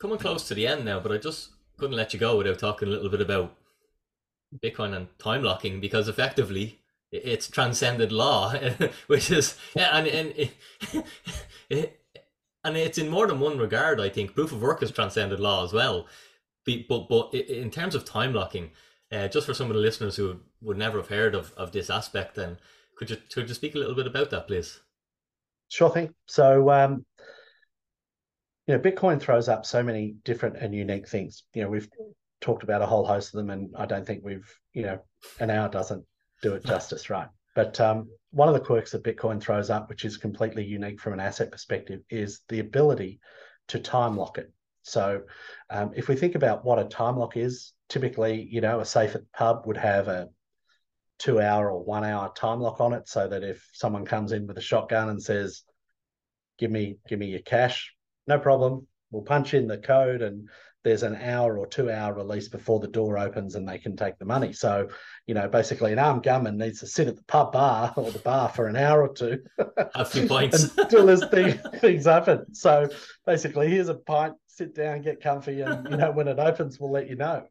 coming close to the end now, but I just couldn't let you go without talking a little bit about Bitcoin and time locking because effectively it's transcended law, *laughs* which is and and it, *laughs* and it's in more than one regard. I think proof of work has transcended law as well. But but in terms of time locking, uh, just for some of the listeners who would never have heard of, of this aspect, then could you could you speak a little bit about that, please? Sure thing. So um, you know, Bitcoin throws up so many different and unique things. You know, we've talked about a whole host of them, and I don't think we've, you know, an hour doesn't do it justice, right? But um, one of the quirks that Bitcoin throws up, which is completely unique from an asset perspective, is the ability to time lock it. So, um, if we think about what a time lock is, typically, you know, a safe at the pub would have a two hour or one hour time lock on it, so that if someone comes in with a shotgun and says, "Give me, give me your cash," no problem. We'll punch in the code and there's an hour or two hour release before the door opens and they can take the money. So, you know, basically an armed gunman needs to sit at the pub bar *laughs* or the bar for an hour or two. *laughs* A few points. *laughs* until this thing, things happen. So basically here's a pint, sit down, get comfy, and you know, when it opens, we'll let you know.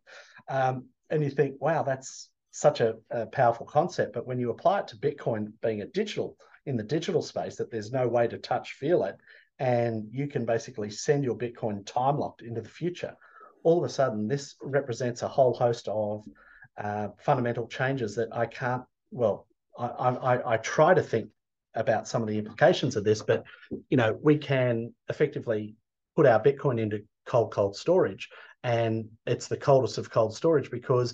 Um, and you think, wow, that's such a, a, powerful concept. But when you apply it to Bitcoin being a digital in the digital space, that there's no way to touch, feel it, and you can basically send your Bitcoin time locked into the future. All of a sudden, this represents a whole host of uh, fundamental changes that I can't. Well, I, I, I try to think about some of the implications of this, but you know, we can effectively put our Bitcoin into cold, cold storage, and it's the coldest of cold storage because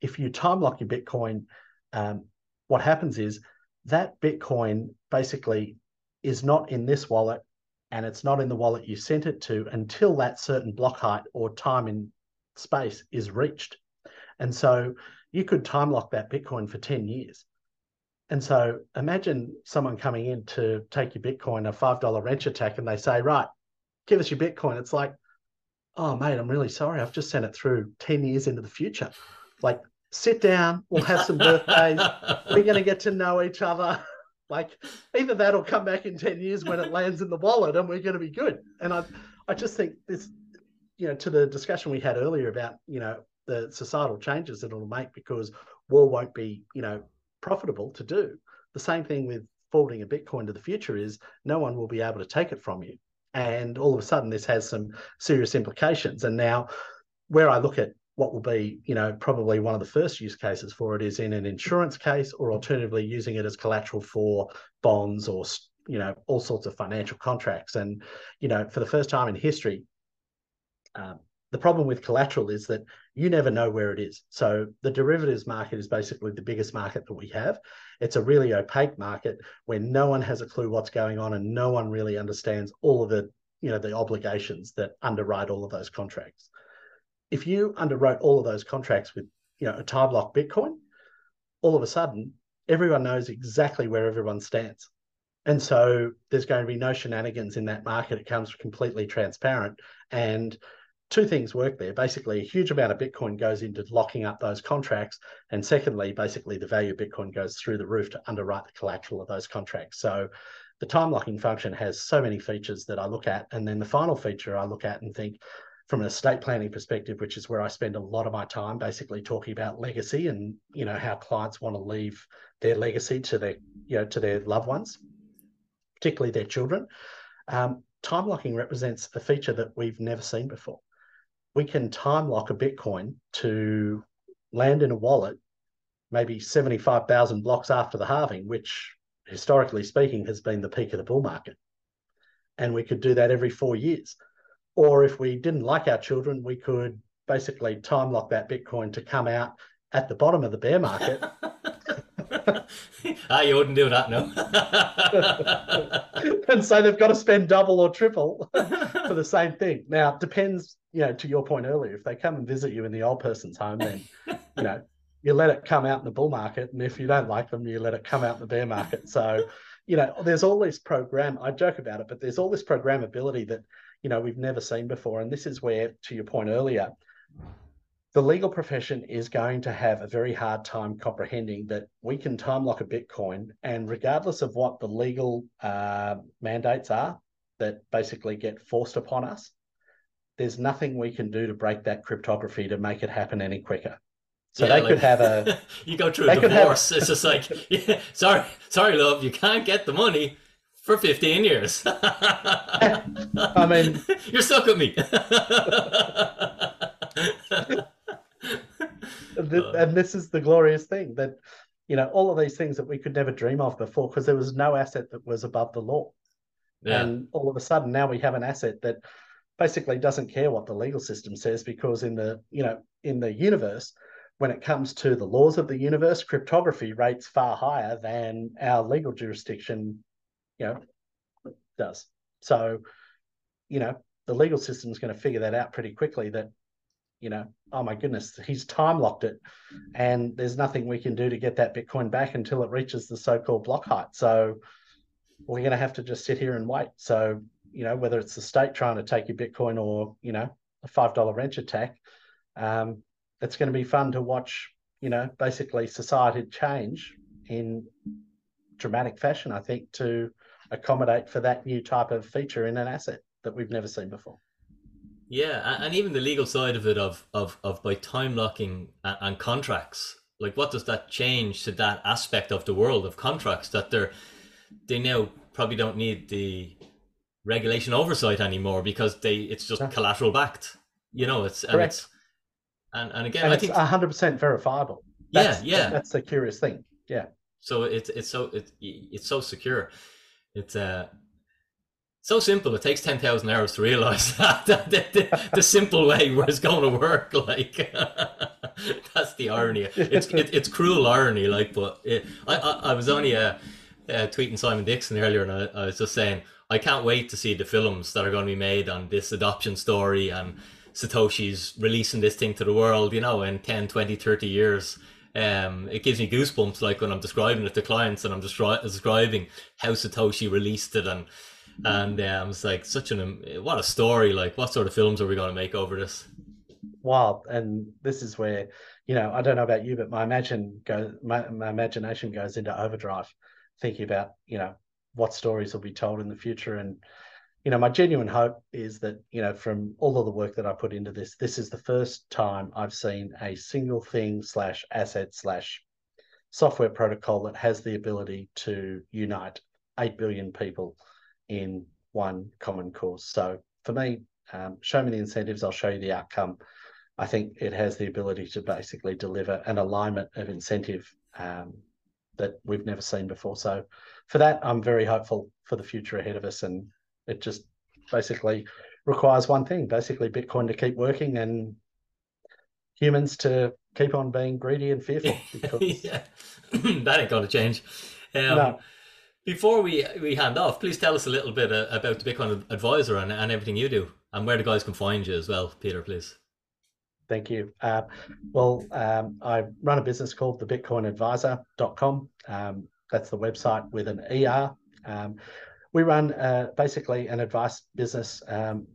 if you time lock your Bitcoin, um, what happens is that Bitcoin basically is not in this wallet and it's not in the wallet you sent it to until that certain block height or time in space is reached. And so you could time lock that Bitcoin for 10 years. And so imagine someone coming in to take your Bitcoin, a $5 wrench attack, and they say, right, give us your Bitcoin. It's like, oh, mate, I'm really sorry. I've just sent it through 10 years into the future. Like, sit down, we'll have some *laughs* birthdays. We're going to get to know each other. Like, either that'll come back in 10 years when it lands in the wallet and we're going to be good. And I, I just think this, you know, to the discussion we had earlier about, you know, the societal changes that it'll make because war won't be, you know, profitable to do. The same thing with forwarding a Bitcoin to the future is no one will be able to take it from you. And all of a sudden, this has some serious implications. And now, where I look at what will be, you know, probably one of the first use cases for it is in an insurance case, or alternatively using it as collateral for bonds or, you know, all sorts of financial contracts. And, you know, for the first time in history, um, the problem with collateral is that you never know where it is. So the derivatives market is basically the biggest market that we have. It's a really opaque market where no one has a clue what's going on and no one really understands all of the, you know, the obligations that underwrite all of those contracts. If you underwrote all of those contracts with, you know, a time lock Bitcoin, all of a sudden everyone knows exactly where everyone stands. And so there's going to be no shenanigans in that market. It comes completely transparent. And two things work there. Basically, a huge amount of Bitcoin goes into locking up those contracts. And secondly, basically, the value of Bitcoin goes through the roof to underwrite the collateral of those contracts. So the time locking function has so many features that I look at. And then the final feature I look at and think, from an estate planning perspective, which is where I spend a lot of my time, basically talking about legacy and you know how clients want to leave their legacy to their you know to their loved ones, particularly their children. Um, time locking represents a feature that we've never seen before we can time lock a Bitcoin to land in a wallet maybe 75,000 blocks after the halving, which historically speaking has been the peak of the bull market. And we could do that every four years. Or if we didn't like our children, we could basically time lock that Bitcoin to come out at the bottom of the bear market *laughs* ah, you wouldn't do that, no. *laughs* and so they've got to spend double or triple for the same thing. Now, it depends, you know, to your point earlier, if they come and visit you in the old person's home, then, you know, you let it come out in the bull market. And if you don't like them, you let it come out in the bear market. So, you know, there's all this program, I joke about it, but there's all this programmability that, you know, we've never seen before. And this is where, to your point earlier, the legal profession is going to have a very hard time comprehending that we can time lock a Bitcoin, and regardless of what the legal uh, mandates are that basically get forced upon us, there's nothing we can do to break that cryptography to make it happen any quicker. So yeah, they like, could have a. *laughs* you go through a divorce. Have... it's just like, *laughs* yeah, sorry, sorry, love, you can't get the money for 15 years. *laughs* I mean, you're stuck with me *laughs* and this is the glorious thing that you know all of these things that we could never dream of before because there was no asset that was above the law yeah. and all of a sudden now we have an asset that basically doesn't care what the legal system says because in the you know in the universe when it comes to the laws of the universe cryptography rates far higher than our legal jurisdiction you know does so you know the legal system is going to figure that out pretty quickly that you know, oh my goodness, he's time locked it, and there's nothing we can do to get that Bitcoin back until it reaches the so-called block height. So we're going to have to just sit here and wait. So you know, whether it's the state trying to take your Bitcoin or you know a five dollar wrench attack, um, it's going to be fun to watch. You know, basically society change in dramatic fashion. I think to accommodate for that new type of feature in an asset that we've never seen before. Yeah, and even the legal side of it, of of of by time locking and contracts, like what does that change to that aspect of the world of contracts that they're they now probably don't need the regulation oversight anymore because they it's just collateral backed. You know, it's Correct. and it's and, and again, and I think hundred percent verifiable. That's, yeah, yeah, that's the curious thing. Yeah. So it's it's so it's it's so secure. It's uh so simple. It takes ten thousand hours to realize *laughs* that, the, the, simple way it's going to work. *laughs* Like *laughs* that's the irony. It's it, it's cruel irony. Like, but it, I, I, I was only uh, uh, tweeting Simon Dixon earlier, and I, I was just saying I can't wait to see the films that are going to be made on this adoption story and Satoshi's releasing this thing to the world. You know, in 10, 20, 30 years. Um, it gives me goosebumps like when I'm describing it to clients and I'm descri- describing how Satoshi released it and and um, it's like such an what a story. Like, what sort of films are we going to make over this? Wild, and this is where you know I don't know about you, but my imagine go my, my imagination goes into overdrive, thinking about you know what stories will be told in the future and you know my genuine hope is that you know from all of the work that i put into this this is the first time i've seen a single thing slash asset slash software protocol that has the ability to unite 8 billion people in one common cause. So for me, um, show me the incentives, I'll show you the outcome. I think it has the ability to basically deliver an alignment of incentive um, that we've never seen before. So for that, I'm very hopeful for the future ahead of us. And it just basically requires one thing, basically Bitcoin to keep working and humans to keep on being greedy and fearful. *laughs* Because... yeah, *clears throat* that ain't going to change. Um, no. Before we we hand off, please tell us a little bit uh, about the Bitcoin Advisor and, and everything you do, and where the guys can find you as well, Peter. Please. Thank you. Uh, well, um, I run a business called the BitcoinAdvisor.com. Um, that's the website with an ER. Um, we run uh, basically an advice business um,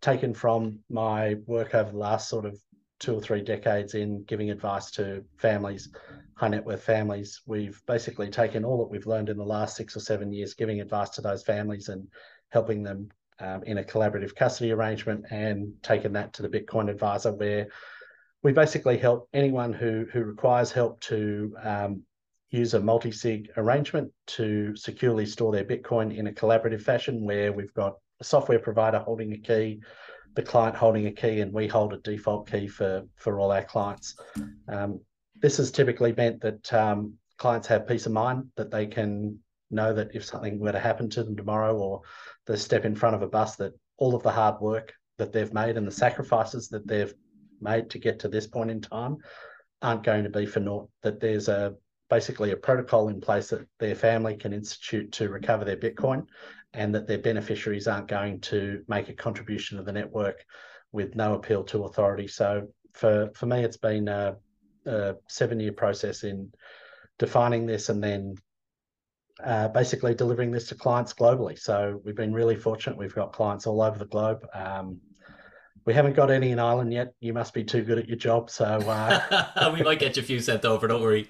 taken from my work over the last sort of two or three decades in giving advice to families high net worth families. We've basically taken all that we've learned in the last six or seven years, giving advice to those families and helping them um, in a collaborative custody arrangement, and taken that to the Bitcoin Advisor, where we basically help anyone who who requires help to um, use a multi-sig arrangement to securely store their Bitcoin in a collaborative fashion, where we've got a software provider holding a key, the client holding a key, and we hold a default key for for all our clients. Um, this has typically meant that um, clients have peace of mind that they can know that if something were to happen to them tomorrow or they step in front of a bus, that all of the hard work that they've made and the sacrifices that they've made to get to this point in time aren't going to be for naught. That there's a basically a protocol in place that their family can institute to recover their Bitcoin, and that their beneficiaries aren't going to make a contribution to the network with no appeal to authority. So for for me, it's been a, a seven year process in defining this and then uh, basically delivering this to clients globally. So we've been really fortunate. We've got clients all over the globe. Um, we haven't got any in Ireland yet. You must be too good at your job. So uh... *laughs* we might get you a few sent over. Don't worry.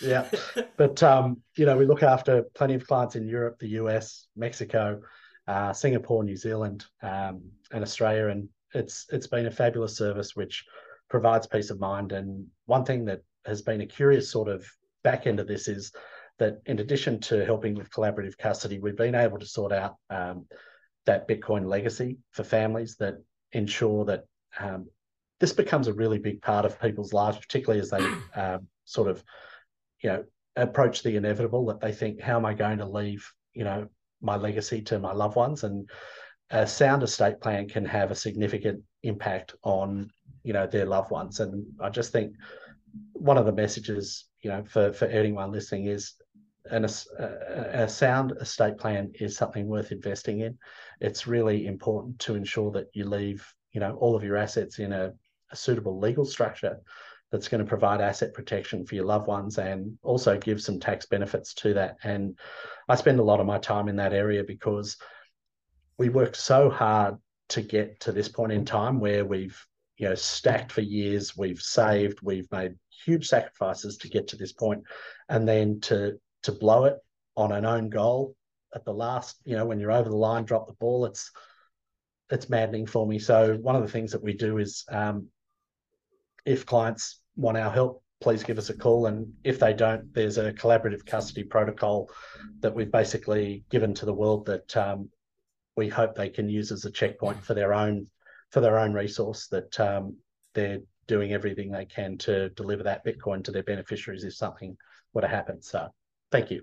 Yeah, *laughs* but um, you know we look after plenty of clients in Europe, the US, Mexico, uh, Singapore, New Zealand, um, and Australia, and it's it's been a fabulous service which provides peace of mind. And one thing that has been a curious sort of back end of this is that in addition to helping with collaborative custody, we've been able to sort out um, that Bitcoin legacy for families that ensure that um, this becomes a really big part of people's lives, particularly as they *clears throat* um, sort of, you know, approach the inevitable that they think, how am I going to leave, you know, my legacy to my loved ones? And a sound estate plan can have a significant impact on you know their loved ones and i just think one of the messages you know for for anyone listening is and a, a sound estate plan is something worth investing in it's really important to ensure that you leave you know all of your assets in a, a suitable legal structure that's going to provide asset protection for your loved ones and also give some tax benefits to that and i spend a lot of my time in that area because we worked so hard to get to this point in time where we've you know stacked for years we've saved we've made huge sacrifices to get to this point and then to to blow it on an own goal at the last you know when you're over the line drop the ball it's it's maddening for me. So one of the things that we do is, um, if clients want our help, please give us a call. And if they don't, there's a collaborative custody protocol that we've basically given to the world that um, we hope they can use as a checkpoint for their own for their own resource that um, they're doing everything they can to deliver that Bitcoin to their beneficiaries if something were to happen. So thank you.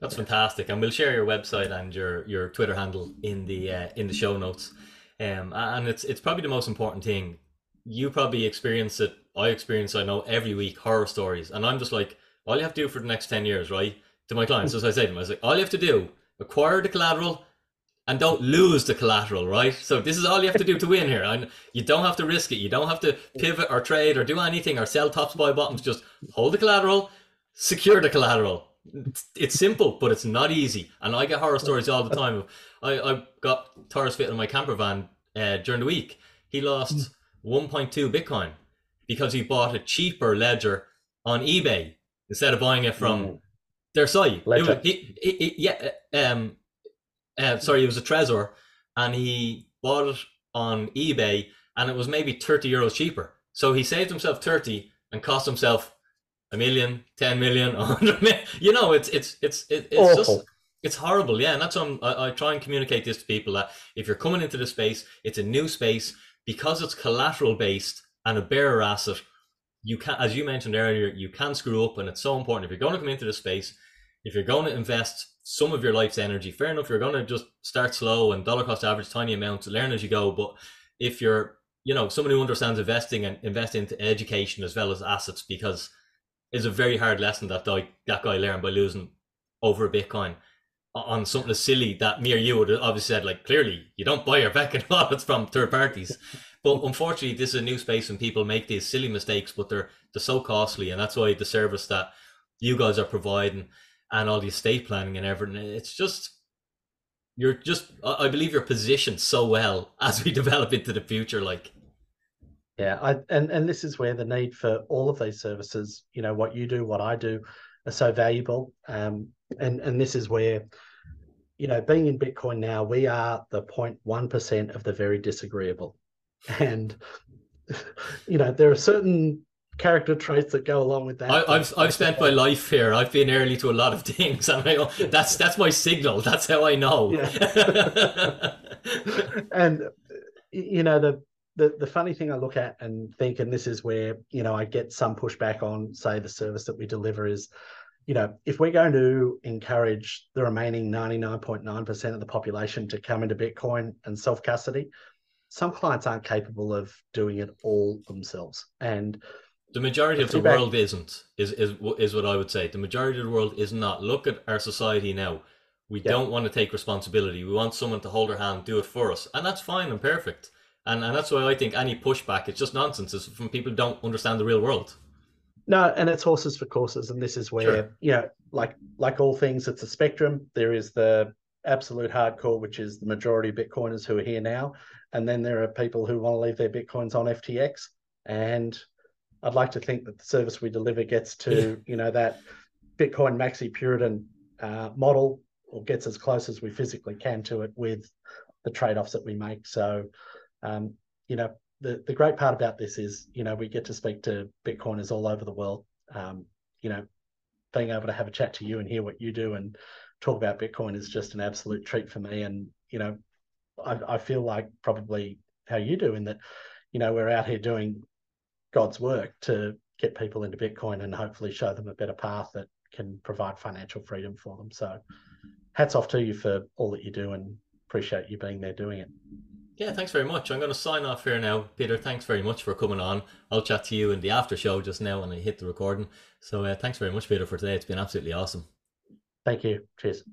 That's fantastic, and we'll share your website and your your Twitter handle in the uh, in the show notes. Um, and it's it's probably the most important thing. You probably experience it. I experience. I know every week horror stories, and I'm just like, all you have to do for the next ten years, right? To my clients, as I say to them, I was like, all you have to do, acquire the collateral, and don't lose the collateral, right? So this is all you have to do to win here. And you don't have to risk it. You don't have to pivot or trade or do anything or sell tops, buy bottoms. Just hold the collateral, secure the collateral, it's simple, but it's not easy. And I get horror stories all the time. I, I got Taurus fit in my camper van uh, during the week. He lost mm. 1.2 Bitcoin because he bought a cheaper ledger on eBay instead of buying it from mm. their site. Was, he, he, he, yeah, um, uh, sorry, it was a Trezor, and he bought it on eBay, and it was maybe 30 euros cheaper. So he saved himself 30 and cost himself a million, 10 million, *laughs* 100 million. You know, it's it's it's it's Awful. just it's horrible. Yeah, and that's why I, I try and communicate this to people that if you're coming into the space, it's a new space because it's collateral based and a bearer asset. You can, as you mentioned earlier, you can screw up, and it's so important. If you're going to come into the space, if you're going to invest some of your life's energy, fair enough, you're going to just start slow and dollar cost average, tiny amounts, learn as you go. But if you're, you know, someone who understands investing and invest into education as well as assets, because it's a very hard lesson that guy, that guy learned by losing over a Bitcoin on something as silly that me or you would have obviously said, like, clearly you don't buy your Bitcoin *laughs* wallets from third parties. But *laughs* unfortunately, this is a new space and people make these silly mistakes, but they're they're so costly, and that's why the service that you guys are providing and all the estate planning and everything, it's just you're just I believe you're positioned so well *laughs* as we develop into the future. Like, yeah, I, and and this is where the need for all of these services, you know, what you do, what I do, are so valuable. Um, and and this is where, you know, being in Bitcoin now, we are the 0.1 percent of the very disagreeable, *laughs* and you know, there are certain character traits that go along with that. I, have I've spent my life here. I've been early to a lot of *laughs* things, and I, that's that's my signal. That's how I know. Yeah. *laughs* and you know the the, the funny thing I look at and think, and this is where, you know, I get some pushback on, say, the service that we deliver is, you know, if we're going to encourage the remaining 99.9% of the population to come into Bitcoin and self custody, some clients aren't capable of doing it all themselves. And the majority of the world isn't, is, is, is what I would say. The majority of the world is not. Look at our society now. We don't want to take responsibility. We want someone to hold our hand, do it for us. And that's fine and perfect and and that's why I think any pushback it's just nonsense. It's from people who don't understand the real world. No, and it's horses for courses, and this is where sure. you know, like like all things, it's a spectrum. There is the absolute hardcore, which is the majority of Bitcoiners who are here now, and then there are people who want to leave their Bitcoins on FTX. And I'd like to think that the service we deliver gets to you know that Bitcoin maxi Puritan uh, model, or gets as close as we physically can to it with the trade offs that we make. So um, you know, the, the great part about this is, you know, we get to speak to Bitcoiners all over the world. Um, you know, being able to have a chat to you and hear what you do and talk about Bitcoin is just an absolute treat for me. And, you know, I, I feel like probably how you do in that, you know, we're out here doing God's work to get people into Bitcoin and hopefully show them a better path that can provide financial freedom for them. So hats off to you for all that you do and appreciate you being there doing it. Yeah, thanks very much. I'm going to sign off here now. Peter, thanks very much for coming on. I'll chat to you in the after show just now when I hit the recording. So uh, thanks very much, Peter, for today. It's been absolutely awesome. Thank you. Cheers.